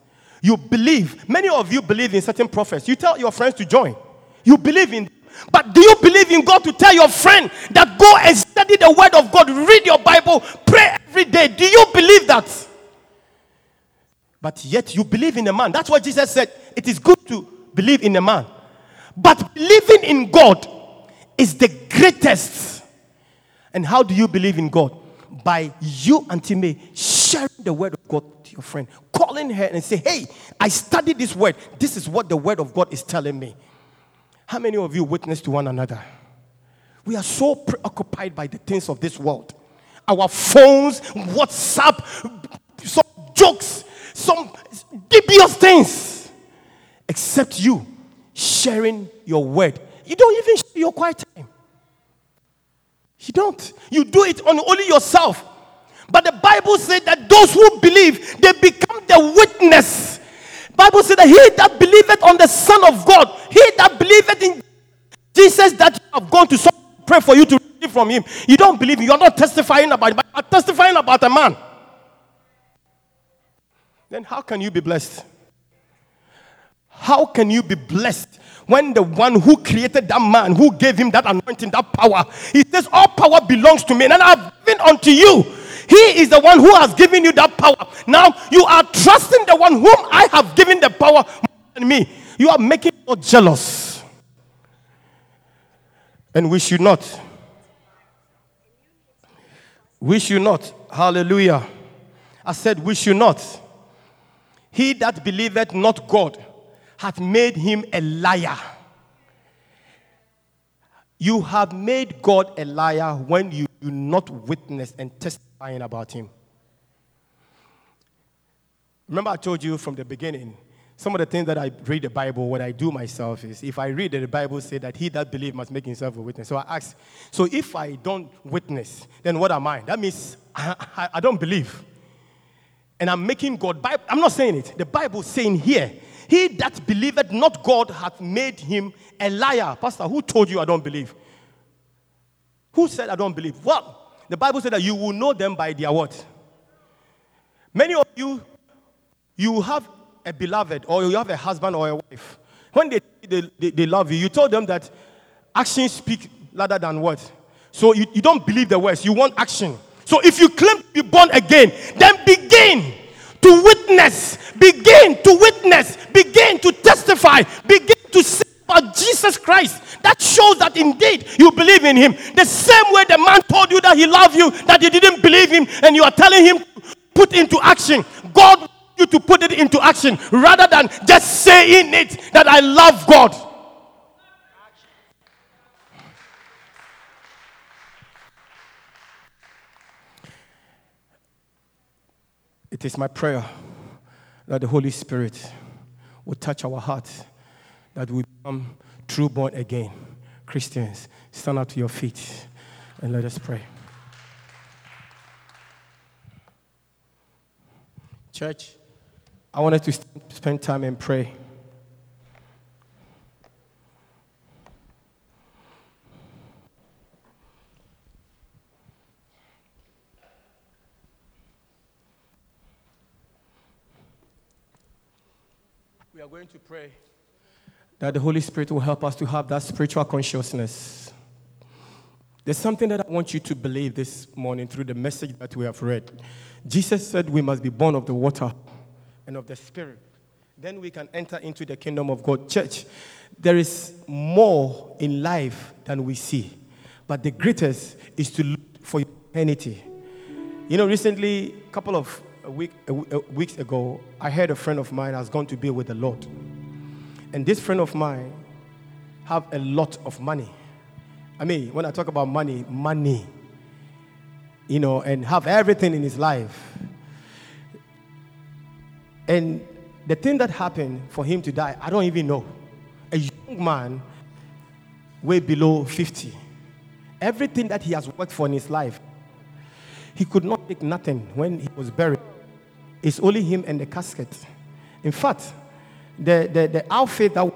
You believe. Many of you believe in certain prophets. You tell your friends to join. You believe in. But do you believe in God to tell your friend that go and study the word of God, read your Bible, pray every day? Do you believe that? But yet you believe in a man. That's what Jesus said. It is good to believe in a man. But believing in God is the greatest. And how do you believe in God? By you, Auntie May, sharing the word of God to your friend, calling her and say, Hey, I studied this word. This is what the word of God is telling me. How many of you witness to one another? We are so preoccupied by the things of this world. Our phones, WhatsApp, some jokes, some dubious things. Except you sharing your word. You don't even share your quiet time. You don't. You do it on only yourself. But the Bible said that those who believe, they become the witness. Bible said that he that believeth on the Son of God, he that believeth in Jesus that you have gone to pray for you to receive from him. You don't believe, you are not testifying about it, but testifying about a man. Then how can you be blessed? How can you be blessed when the one who created that man, who gave him that anointing, that power, he says, All power belongs to me, and I've given unto you. He is the one who has given you that power. Now you are trusting the one whom I have given the power more than me. You are making God jealous. And we should not. We should not. Hallelujah. I said, We should not. He that believeth not God hath made him a liar. You have made God a liar when you do not witness and testifying about him. Remember, I told you from the beginning, some of the things that I read the Bible, what I do myself is if I read that the Bible say that he that believes must make himself a witness. So I ask, so if I don't witness, then what am I? That means I, I, I don't believe. And I'm making God, I'm not saying it. The Bible saying here, he that believeth not God hath made him a liar. Pastor, who told you I don't believe? Who said I don't believe? Well, the Bible said that you will know them by their what? Many of you, you have a beloved or you have a husband or a wife. When they, they, they, they love you, you told them that actions speak louder than words. So you, you don't believe the words, you want action. So if you claim to be born again, then begin to witness, begin to witness, begin to testify, begin to say about Jesus Christ. That shows that indeed you believe in him. The same way the man told you that he loved you, that you didn't believe him, and you are telling him put into action. God wants you to put it into action rather than just saying it that I love God. It is my prayer that the Holy Spirit will touch our hearts, that we become true born again Christians. Stand up to your feet and let us pray. Church, I wanted to spend time and pray. Are going to pray that the Holy Spirit will help us to have that spiritual consciousness. There's something that I want you to believe this morning through the message that we have read. Jesus said we must be born of the water and of the Spirit. Then we can enter into the kingdom of God. Church, there is more in life than we see, but the greatest is to look for eternity. You know, recently, a couple of a week, a a weeks ago, I heard a friend of mine has gone to be with the Lord. And this friend of mine have a lot of money. I mean, when I talk about money, money. you know, and have everything in his life. And the thing that happened for him to die, I don't even know. A young man, way below 50. Everything that he has worked for in his life, he could not take nothing when he was buried. It's only him and the casket. In fact, the, the, the outfit that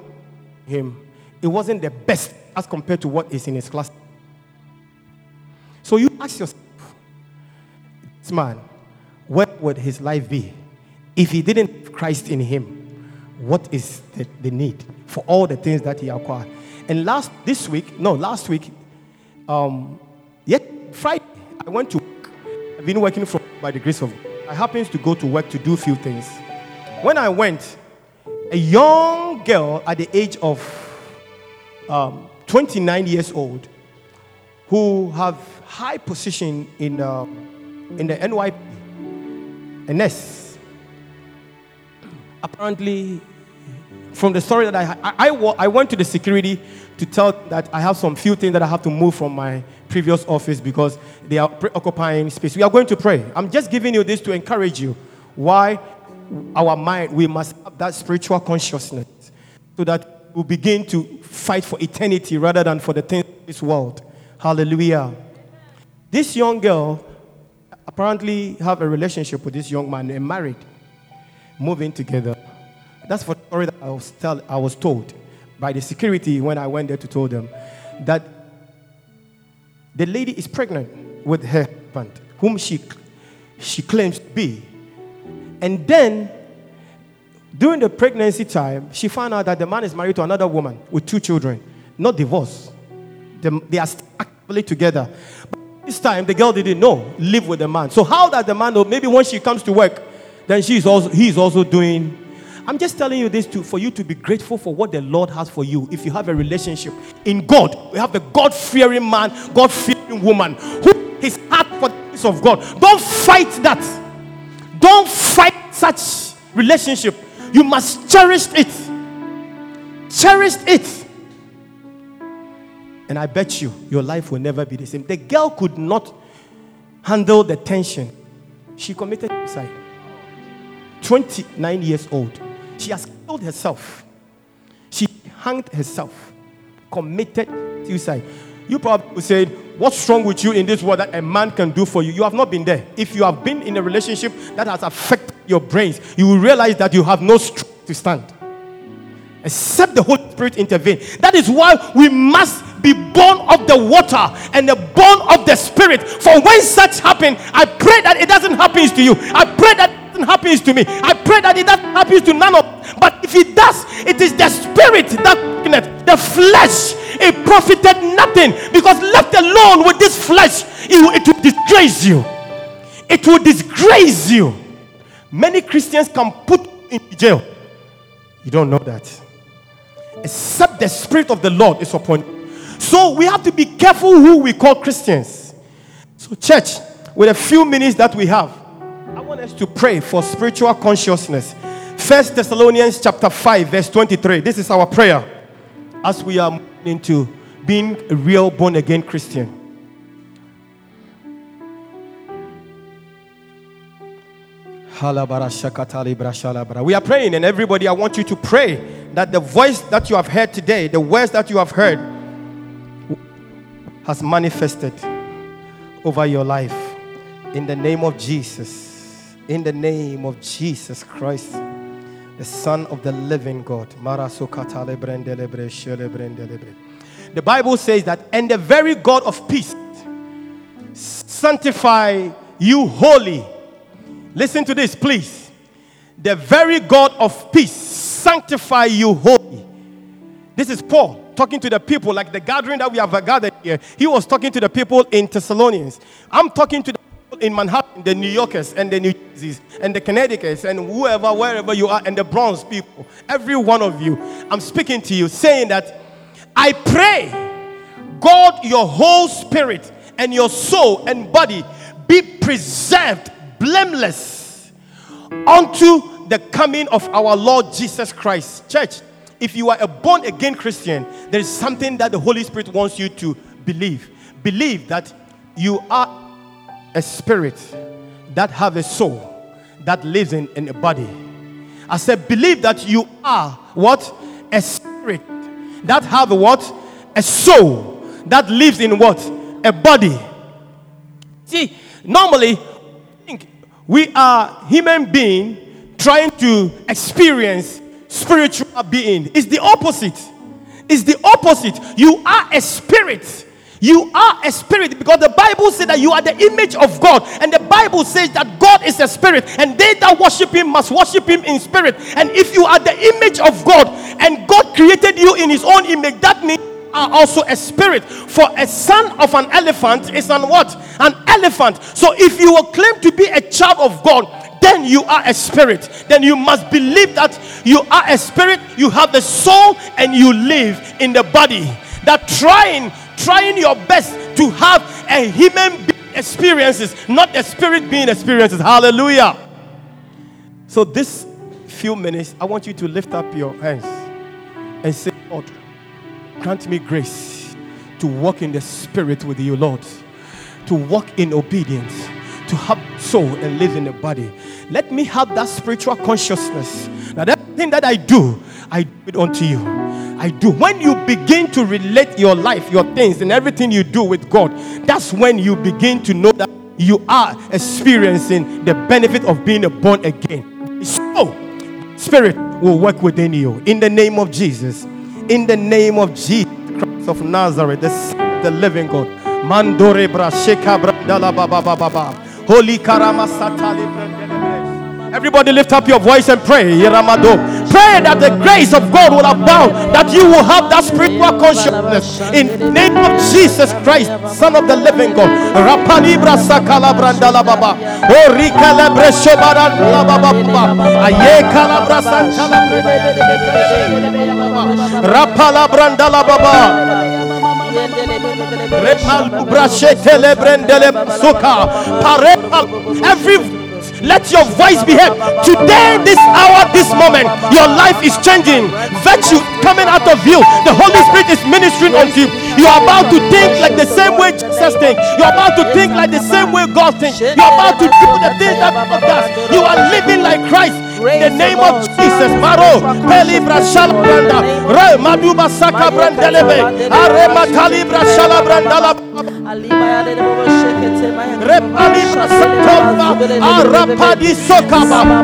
him, it wasn't the best as compared to what is in his class. So you ask yourself, this man, what would his life be if he didn't have Christ in him? What is the, the need for all the things that he acquired? And last this week, no, last week, um, yet Friday, I went to. I've been working from by the grace of God. I happens to go to work to do a few things. When I went, a young girl at the age of um, 29 years old who have high position in, uh, in the NYP, a nurse. Apparently, from the story that I, I, I, I went to the security to tell that I have some few things that I have to move from my previous office because they are occupying space. We are going to pray. I'm just giving you this to encourage you. Why our mind, we must have that spiritual consciousness so that we begin to fight for eternity rather than for the things of this world. Hallelujah. This young girl apparently have a relationship with this young man and married, moving together. That's for the story that I was, tell, I was told by the security when I went there to tell them that the lady is pregnant with her husband, whom she, she claims to be. And then, during the pregnancy time, she found out that the man is married to another woman with two children, not divorced. They, are actively together. But this time, the girl didn't know, live with the man. So, how does the man know? Maybe when she comes to work, then she's also, he's also doing. I'm just telling you this to, for you to be grateful for what the Lord has for you. If you have a relationship in God, we have the God fearing man, God fearing woman who his heart for the things of God. Don't fight that. Don't fight such relationship. You must cherish it. Cherish it. And I bet you your life will never be the same. The girl could not handle the tension. She committed suicide. 29 years old. She has killed herself. She hanged herself. Committed suicide. You probably say, What's wrong with you in this world that a man can do for you? You have not been there. If you have been in a relationship that has affected your brains, you will realize that you have no strength to stand. Except the Holy Spirit intervene. That is why we must be born of the water and the born of the Spirit. For when such happen, I pray that it doesn't happen to you. I pray that it doesn't to me. I pray that it doesn't happen to none of but if it does, it is the spirit that the flesh. It profited nothing because left alone with this flesh, it it will disgrace you. It will disgrace you. Many Christians can put in jail. You don't know that. Except the spirit of the Lord is upon you. So we have to be careful who we call Christians. So, church, with a few minutes that we have, I want us to pray for spiritual consciousness. First Thessalonians chapter 5, verse 23. This is our prayer as we are into being a real born again Christian. We are praying, and everybody, I want you to pray that the voice that you have heard today, the words that you have heard, has manifested over your life. In the name of Jesus. In the name of Jesus Christ the Son of the living God. The Bible says that, and the very God of peace sanctify you wholly. Listen to this, please. The very God of peace sanctify you wholly. This is Paul talking to the people, like the gathering that we have gathered here. He was talking to the people in Thessalonians. I'm talking to the in Manhattan, the New Yorkers and the New Jerseys and the Connecticut's and whoever, wherever you are, and the Bronx people, every one of you, I'm speaking to you saying that I pray, God, your whole spirit and your soul and body be preserved blameless unto the coming of our Lord Jesus Christ. Church, if you are a born again Christian, there is something that the Holy Spirit wants you to believe. Believe that you are a spirit that have a soul that lives in, in a body. I said, believe that you are what? A spirit that have what? A soul that lives in what? A body. See, normally we are human being trying to experience spiritual being. It's the opposite. It's the opposite. You are a spirit. You are a spirit because the Bible says that you are the image of God, and the Bible says that God is a spirit, and they that worship Him must worship Him in spirit. And if you are the image of God, and God created you in His own image, that means you are also a spirit. For a son of an elephant is an what? An elephant. So if you will claim to be a child of God, then you are a spirit. Then you must believe that you are a spirit, you have the soul, and you live in the body. That trying, trying your best to have a human being experiences, not a spirit being experiences. Hallelujah. So, this few minutes, I want you to lift up your hands and say, Lord, grant me grace to walk in the spirit with you, Lord, to walk in obedience, to have soul and live in the body. Let me have that spiritual consciousness. Now, everything that I do, I do it unto you. I do. When you begin to relate your life, your things, and everything you do with God, that's when you begin to know that you are experiencing the benefit of being born again. So, Spirit will work within you. In the name of Jesus. In the name of Jesus Christ of Nazareth, the, the living God. Mandore. Holy karama satali. Everybody lift up your voice and pray. Yeramado. Pray that the grace of God will abound, that you will have that spiritual consciousness. In the name of Jesus Christ, Son of the living God. Rapalibra sakala brandala baba. O baba. Every let your voice be heard. Today, this hour, this moment, your life is changing. Virtue coming out of you. The Holy Spirit is ministering unto you. You are about to think like the same way Jesus thinks. You are about to think like the same way God thinks. You are about to do the things that God does. You are living name of Jesus, Maro, Pelibra Shalabranda, Re Maduba Saka Brandelebe, Are Matalibra Shalabrandala.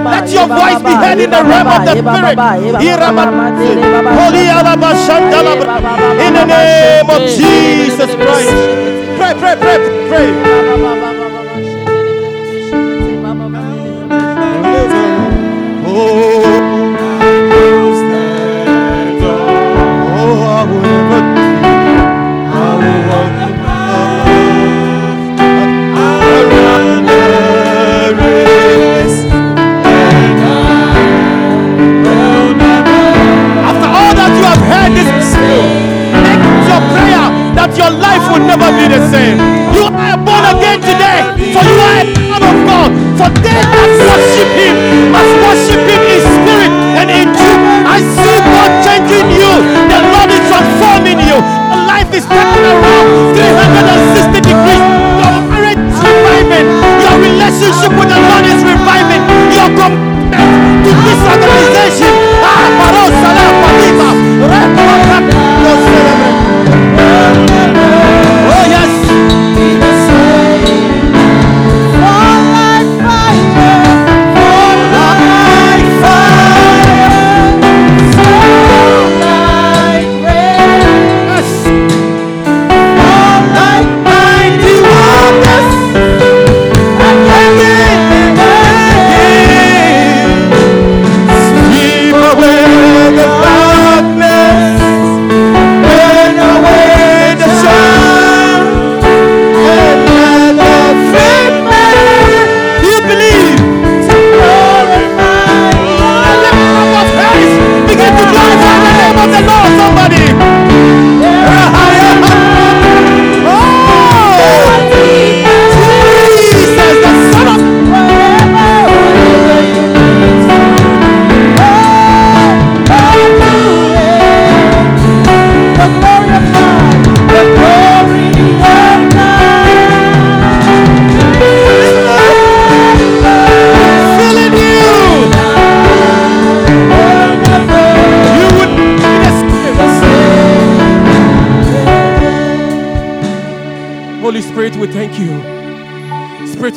Let your voice be heard in the realm of the Spirit. In the name of Jesus Christ. Pray, pray, pray, pray. Your prayer that your life will never be the same. You are born again today, for you are of God. For they that worship Him must worship Him in spirit and in truth. I see God changing you. The Lord is transforming you. Your life is turning around 360 degrees. Your marriage is reviving. Your relationship with the Lord is reviving. Your commitment to this organization.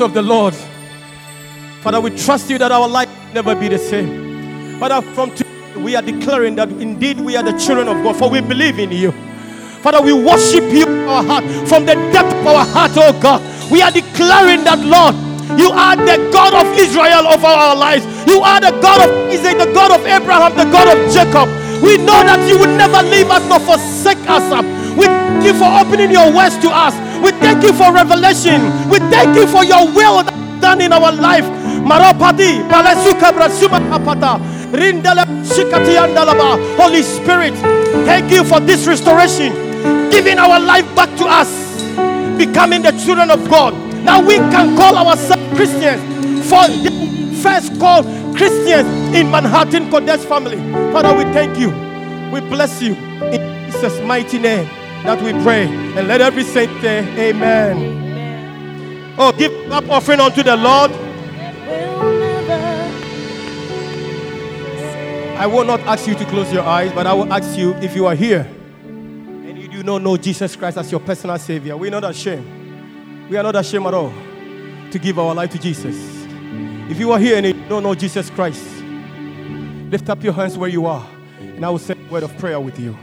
Of the Lord. Father, we trust you that our life will never be the same. Father, from today, we are declaring that indeed we are the children of God, for we believe in you. Father, we worship you our heart, from the depth of our heart, oh God. We are declaring that, Lord, you are the God of Israel of our lives. You are the God of Isaac, the God of Abraham, the God of Jacob. We know that you will never leave us nor forsake us. We thank you for opening your words to us. Thank you for revelation. We thank you for your will done in our life. Palasuka Brasuma Andalaba. Holy Spirit, thank you for this restoration, giving our life back to us, becoming the children of God. Now we can call ourselves Christians for the first call Christians in Manhattan Kodesh family. Father, we thank you. We bless you in Jesus' mighty name that we pray. And let every saint say, Amen. Oh, give up offering unto the Lord. I will not ask you to close your eyes, but I will ask you if you are here and you do not know Jesus Christ as your personal Savior. We're not ashamed. We are not ashamed at all to give our life to Jesus. If you are here and you don't know Jesus Christ, lift up your hands where you are, and I will say a word of prayer with you.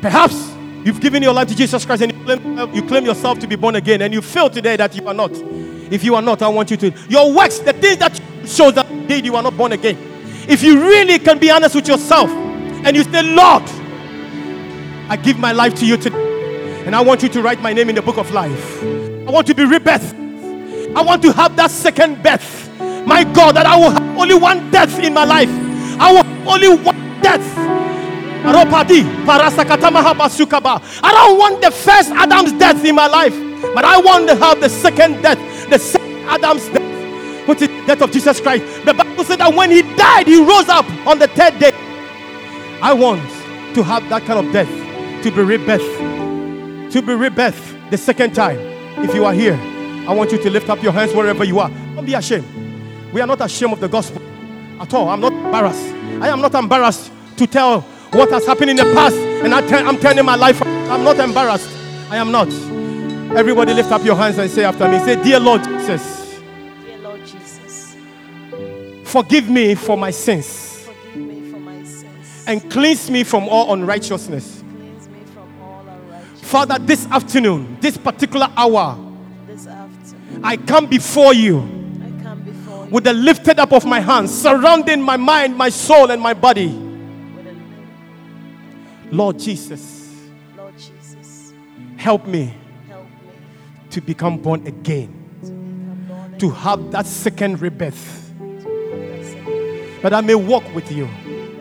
Perhaps you've given your life to Jesus Christ and you claim, you claim yourself to be born again, and you feel today that you are not. If you are not, I want you to. Your works, the things that shows that indeed you are not born again. If you really can be honest with yourself and you say, Lord, I give my life to you today, and I want you to write my name in the book of life. I want to be rebirthed. I want to have that second birth. My God, that I will have only one death in my life. I will only one death. I don't want the first Adam's death in my life, but I want to have the second death, the second Adam's death, which is the death of Jesus Christ. The Bible said that when he died, he rose up on the third day. I want to have that kind of death, to be rebirthed, to be rebirthed the second time. If you are here, I want you to lift up your hands wherever you are. Don't be ashamed. We are not ashamed of the gospel at all. I'm not embarrassed. I am not embarrassed to tell what has happened in the past, and I am turning my life. I'm not embarrassed. I am not. Everybody, lift up your hands and say after me. Say, Dear Lord Jesus, Dear Lord Jesus, forgive me for my sins forgive me for my sins. and cleanse me from all unrighteousness. Cleanse me from all unrighteousness. Father, this afternoon, this particular hour, This afternoon, I come before you I come before you with the lifted up of my hands, surrounding my mind, my soul, and my body. With a name. Lord Jesus, Lord Jesus, help me help me to become born again, to born to have that second rebirth, that I may walk with you,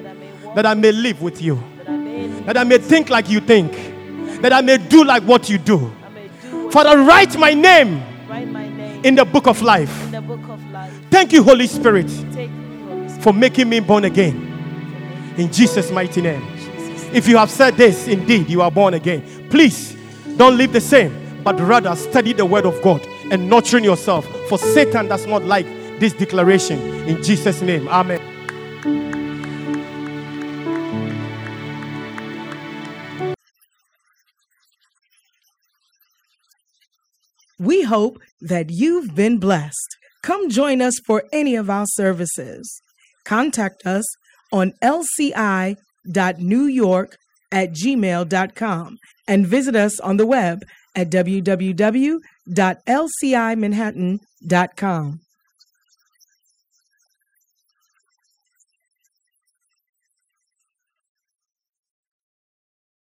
that I may that I may live with you, that I may, that I may think like you think, that I may do like what you do. Father, write my name write my name in the book of life. in the book of life. Thank you, Holy Spirit, Take Holy Spirit, for making me born again. In Jesus' mighty name. If you have said this, indeed, you are born again. Please don't live the same, but rather study the word of God and nurturing yourself. For Satan does not like this declaration. In Jesus' name. Amen. We hope that you've been blessed. Come join us for any of our services. Contact us on lci.newyork at gmail.com and visit us on the web at www.lcimanhattan.com.